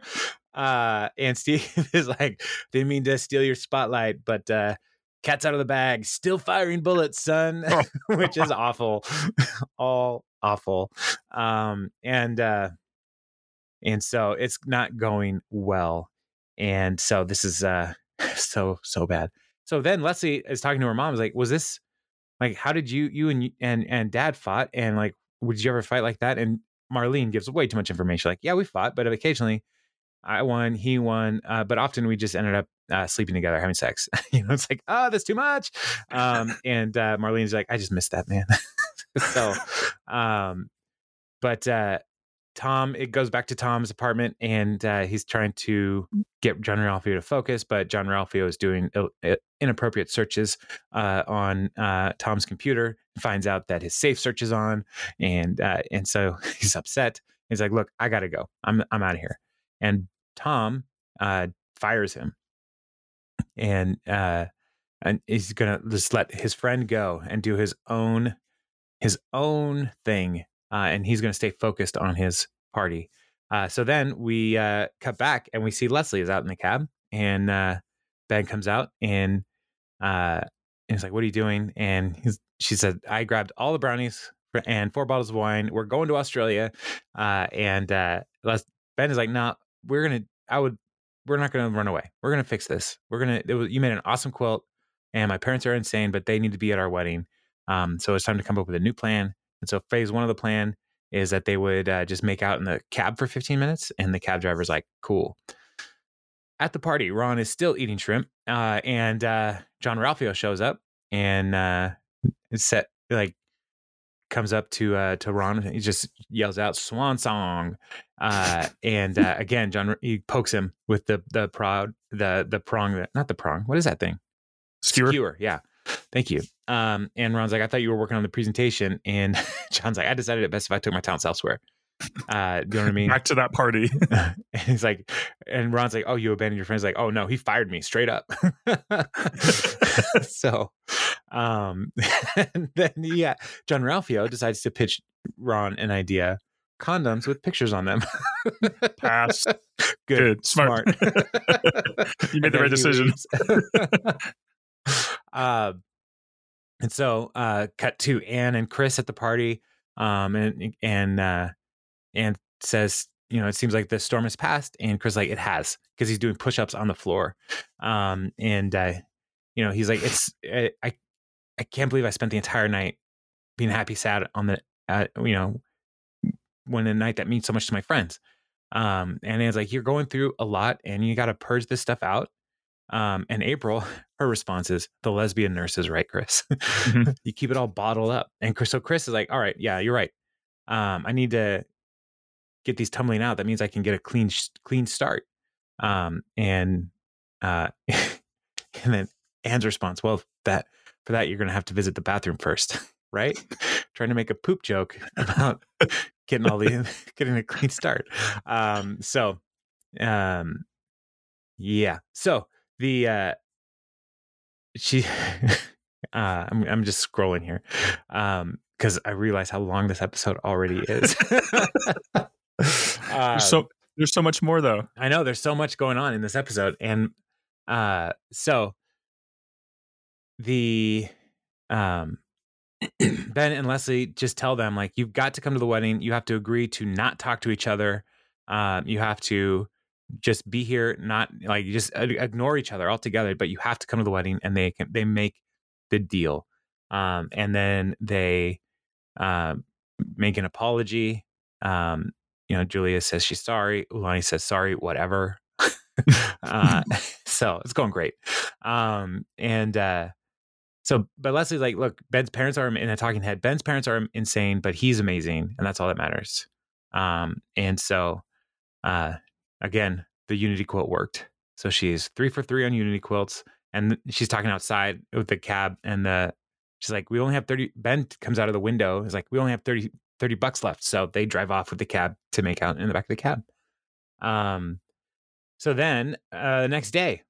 Uh, and Steve is like, didn't mean to steal your spotlight, but uh, cat's out of the bag, still firing bullets, son, which is awful, all awful. Um, and uh, and so it's not going well, and so this is uh, so so bad. So then Leslie is talking to her mom. Is like, was this like, how did you you and and and dad fought, and like, would you ever fight like that? And Marlene gives way too much information. Like, yeah, we fought, but occasionally I won, he won, uh, but often we just ended up uh, sleeping together, having sex. you know, it's like, oh, that's too much. Um, and uh, Marlene's like, I just missed that, man. so, um, but uh, Tom, it goes back to Tom's apartment, and uh, he's trying to get Jean-Ralphio to focus, but Jean-Ralphio is doing inappropriate searches uh, on uh, Tom's computer. Finds out that his safe search is on, and uh, and so he's upset. He's like, "Look, I gotta go. I'm I'm out of here." And Tom uh, fires him, and uh, and he's gonna just let his friend go and do his own his own thing, uh, and he's gonna stay focused on his party. Uh, so then we uh, cut back and we see Leslie is out in the cab, and uh, Ben comes out and uh, and he's like, "What are you doing?" And he's, she said, "I grabbed all the brownies and four bottles of wine. We're going to Australia." Uh, and uh, Les- Ben is like, "No, we're gonna. I would. We're not gonna run away. We're gonna fix this. We're gonna. It was, you made an awesome quilt, and my parents are insane, but they need to be at our wedding. Um, so it's time to come up with a new plan. And so phase one of the plan is that they would uh, just make out in the cab for 15 minutes, and the cab driver's like, "Cool." At the party, Ron is still eating shrimp, uh, and uh, Jean-Ralphio shows up and uh, set like comes up to uh, to Ron. And he just yells out "Swan Song," uh, and uh, again, Jean he pokes him with the the proud the the prong that not the prong. What is that thing? Skewer. Yeah. Thank you. Um, and Ron's like, I thought you were working on the presentation. And Jean's like, I decided it best if I took my talents elsewhere. Uh, do you know what I mean? Back to that party. and he's like, and Ron's like, "Oh, you abandoned your friends." Like, "Oh no, he fired me straight up." so, um, and then yeah, Jean-Ralphio decides to pitch Ron an idea: condoms with pictures on them. Pass. Good, Good. Smart. you made the right decision. uh, and so, uh, cut to Ann and Chris at the party. Um, and and uh, and says, you know, it seems like the storm has passed. And Chris like, it has, because he's doing push-ups on the floor. Um, and uh, you know, he's like, it's I I can't believe I spent the entire night being happy, sad on the uh, you know, when a night that means so much to my friends. Um, and it's like, you're going through a lot and you got to purge this stuff out. Um, and April, her response is the lesbian nurse is right, Chris. Mhm. you keep it all bottled up. And Chris, so Chris is like, all right, yeah, you're right. Um, I need to get these tumbling out. That means I can get a clean, clean start. Um, and, uh, and then Ann's response, well, that for that, you're going to have to visit the bathroom first, right? Trying to make a poop joke about getting all the, getting a clean start. Um, so, um, yeah. So the, uh, she, uh, I'm, I'm just scrolling here. Um, cause I realize how long this episode already is. uh, so there's so much more though. I know there's so much going on in this episode, and uh, so the um, Ben and Leslie just tell them like you've got to come to the wedding. You have to agree to not talk to each other. Um, you have to just be here, not like you just ignore each other altogether. But you have to come to the wedding, and they can they make the deal. Um, and then they um, make an apology. Um, you know, Julia says she's sorry. Ulani says sorry, whatever. uh, so it's going great. Um, and uh, so, but Leslie's like, look, Ben's parents are in a talking head. Ben's parents are insane, but he's amazing, and that's all that matters. Um, and so, uh, again, the Unity quilt worked. So she's three for three on Unity quilts, and she's talking outside with the cab, and the she's like, we only have thirty. Ben comes out of the window. Is like, we only have 30, 30 bucks left. So they drive off with the cab to make out in the back of the cab. Um, so then uh, the next day,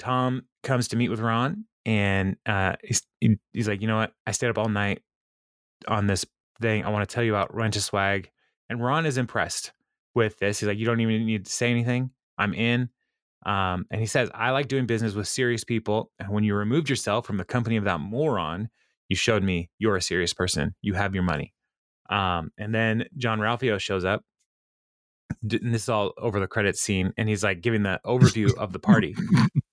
Tom comes to meet with Ron, and uh, he's, he's like, you know what? I stayed up all night on this thing. I want to tell you about Rent a Swag. And Ron is impressed with this. He's like, you don't even need to say anything. I'm in. Um, and he says, I like doing business with serious people. And when you removed yourself from the company of that moron, you showed me you're a serious person. You have your money. Um, and then Jean-Ralphio shows up. And this is all over the credits scene. And he's like giving the overview of the party.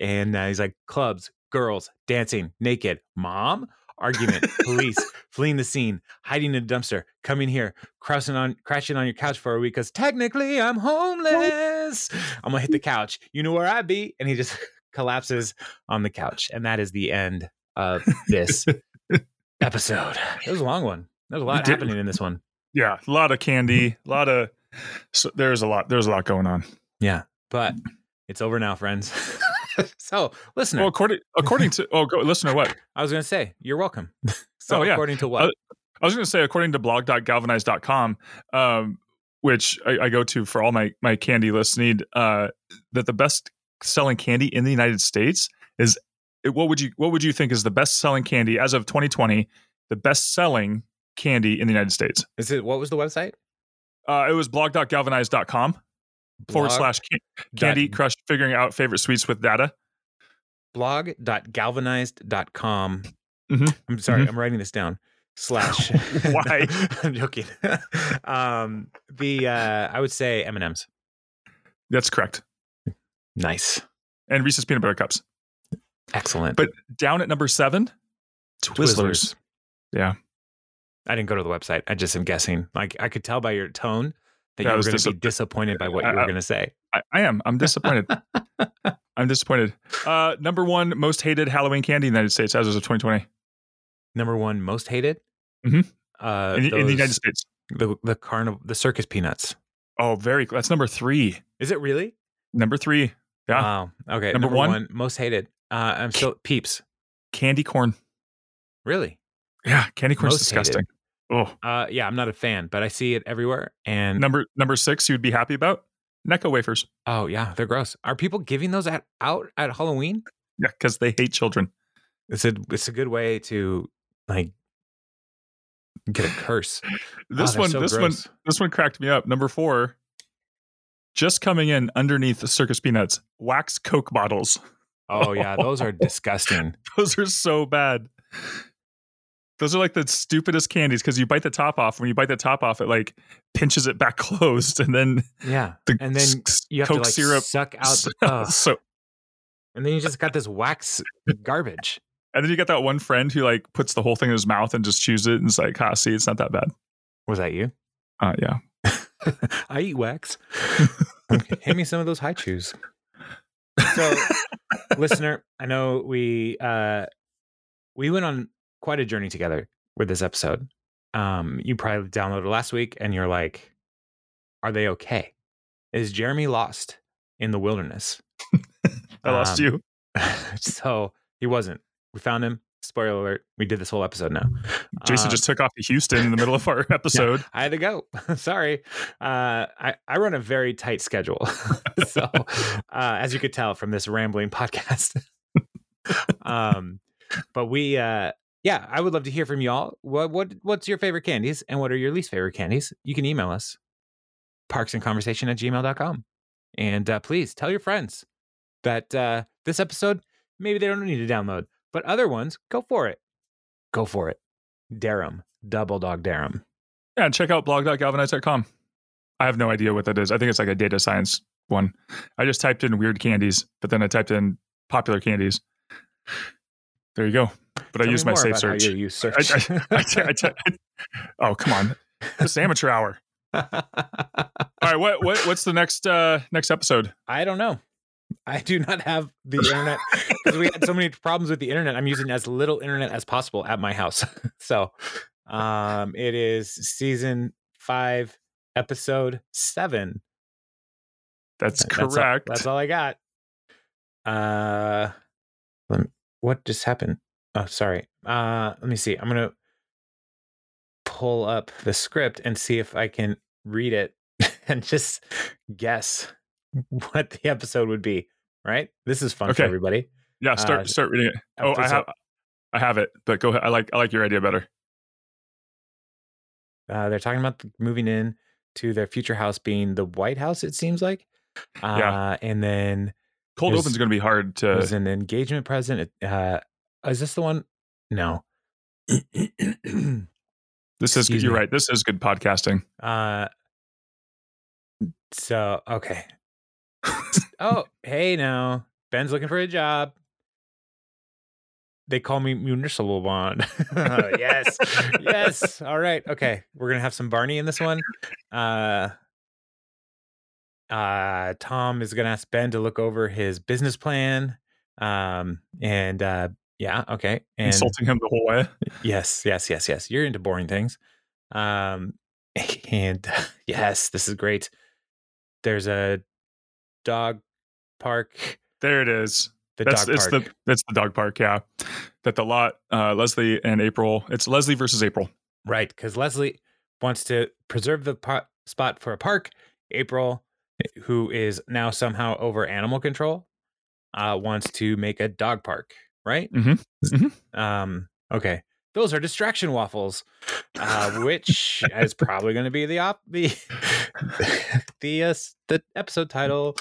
and uh, he's like, clubs, girls, dancing, naked, mom, argument, police, fleeing the scene, hiding in a dumpster, coming here, crashing on crashing on your couch for a week because technically I'm homeless. I'm gonna hit the couch. You know where I be? And he just collapses on the couch. And that is the end of this episode. It was a long one. There's a lot happening in this one. Yeah, a lot of candy, a lot of. So there's a lot. There's a lot going on. Yeah. But it's over now, friends. so, listener, Well, according according to oh, go, listener, what I was gonna say, you're welcome. so Oh, yeah. according to what? Uh, I was going to say, according to blog.galvanize.com, um, which I, I go to for all my my candy lists, need uh, that the best selling candy in the United States is what would you what would you think is the best selling candy as of 2020? The best selling candy in the United States. Is it what was the website? Uh, it was blog.galvanize.com forward Blog slash can- Candy Crush figuring out favorite sweets with data. blog.galvanized.com. Mhm. I'm sorry, Mhm. I'm writing this down. Slash. Why? I'm joking. um, the uh, I would say M and M's. That's correct. Nice, And Reese's peanut butter cups. excellent. But down at number seven, Twizzlers. Yeah. I didn't go to the website. I just am guessing. Like I could tell by your tone that Yeah, I you were was going to be disappointed by what I- you were going to say. I, I am. I'm disappointed. I'm disappointed. Uh, number one most hated Halloween candy in the United States as of 2020 Number one, most hated. Mhm. Uh, in, the- in the United States. the the carnival, the circus peanuts. Oh, very. That's number three. Is it really? Number three, Yeah. Wow. Okay. Number one? most hated. Uh, I'm still peeps. candy corn. Really? Yeah, candy corn's Most hated. Oh, Uh, yeah, I'm not a fan, but I see it everywhere. And number number six, you would be happy about Necco wafers. oh yeah, they're gross. Are people giving those at, out at Halloween? Yeah, because they hate children. It's a it's a good way to like get a curse. This Oh, one, so this one, this one cracked me up. Number four, just coming in underneath the circus peanuts, wax Coke bottles. Oh yeah, those are disgusting. Those are so bad. Those are like the stupidest candies because you bite the top off. When you bite the top off, it like pinches it back closed, and then Yeah, the and then s- you have Coke to like syrup. suck out. the- so, and then you just got this wax garbage. and then you got that one friend who like puts the whole thing in his mouth and just chews it, and it's like, ah, see, it's not that bad. Was that you? Uh, yeah. I eat wax. Okay, Hand me some of those Hi-Chews. So, listener, I know we uh we went on quite a journey together with this episode. Um, you probably downloaded last week, and you're like, "Are they okay? Is Jeremy lost in the wilderness?" I lost Um, you. so he wasn't. We found him. Spoiler alert: We did this whole episode now. Jason Um, just took off to Houston in the middle of our episode. I had to go. Sorry. Uh, I, I run a very tight schedule. so, uh, as you could tell from this rambling podcast. um, but we, uh, yeah, I would love to hear from y'all. What, what, what's your favorite candies and what are your least favorite candies? You can email us parksandconversation at gmail.com. And uh, please tell your friends that uh, this episode, maybe they don't need to download, but other ones, go for it. Go for it. Dare 'em. Double dog dare 'em. Yeah, and check out blog.galvanize.com. I have no idea what that is. I think it's like a data science one. I just typed in weird candies, but then I typed in popular candies. There you go. But I use my safe search. you use search. I, I, I, oh, come on. This amateur hour. All right, what, what what's the next uh next episode? I don't know. I do not have the internet because we had so many problems with the internet. I'm using as little internet as possible at my house. so um it is season five, episode seven. That's That's all- correct. That's all, I got. Uh let me- what just happened? Oh, sorry. Uh let me see. I'm gonna pull up the script and see if I can read it and just guess what the episode would be. Right? This is fun for everybody. yeah, start uh, start reading it. Oh, I have I have it, but go ahead. I like I like your idea better. Uh, they're talking about moving in to their future house being the White House. It seems like. Uh, Yeah. And then Cold There's- open's going to be hard to there's an engagement present. Uh, is this the one? No. This is Excuse you're me. right. This is good podcasting. Uh, so okay. oh, hey now. Ben's looking for a job. They call me municipal bond. yes. yes. All right. Okay. We're gonna have some Barney in this one. Uh uh Tom is gonna ask Ben to look over his business plan. Um and uh yeah, okay. And Insulting him the whole way. Yes, yes, yes, yes. You're into boring things. Um, and yes, this is great. There's a dog park. There it is. The That's dog it's park. the that's the dog park. Yeah, that the lot. Uh, Leslie and April. It's Leslie versus April. right, because Leslie wants to preserve the po- spot for a park. April, who is now somehow over animal control, uh, wants to make a dog park. Right. Mhm. Um. Okay. Those are distraction waffles, uh, which is probably going to be the op the the uh, the episode title.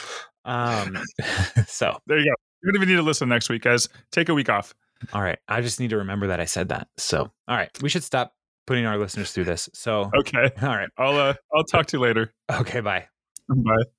Um. So, There you go. You don't even need to listen next week, guys. Take a week off. all right. I just need to remember that I said that. So, all right. We should stop putting our listeners through this. So, Okay. all right. I'll uh, I'll talk to you later. Okay. Bye. Bye.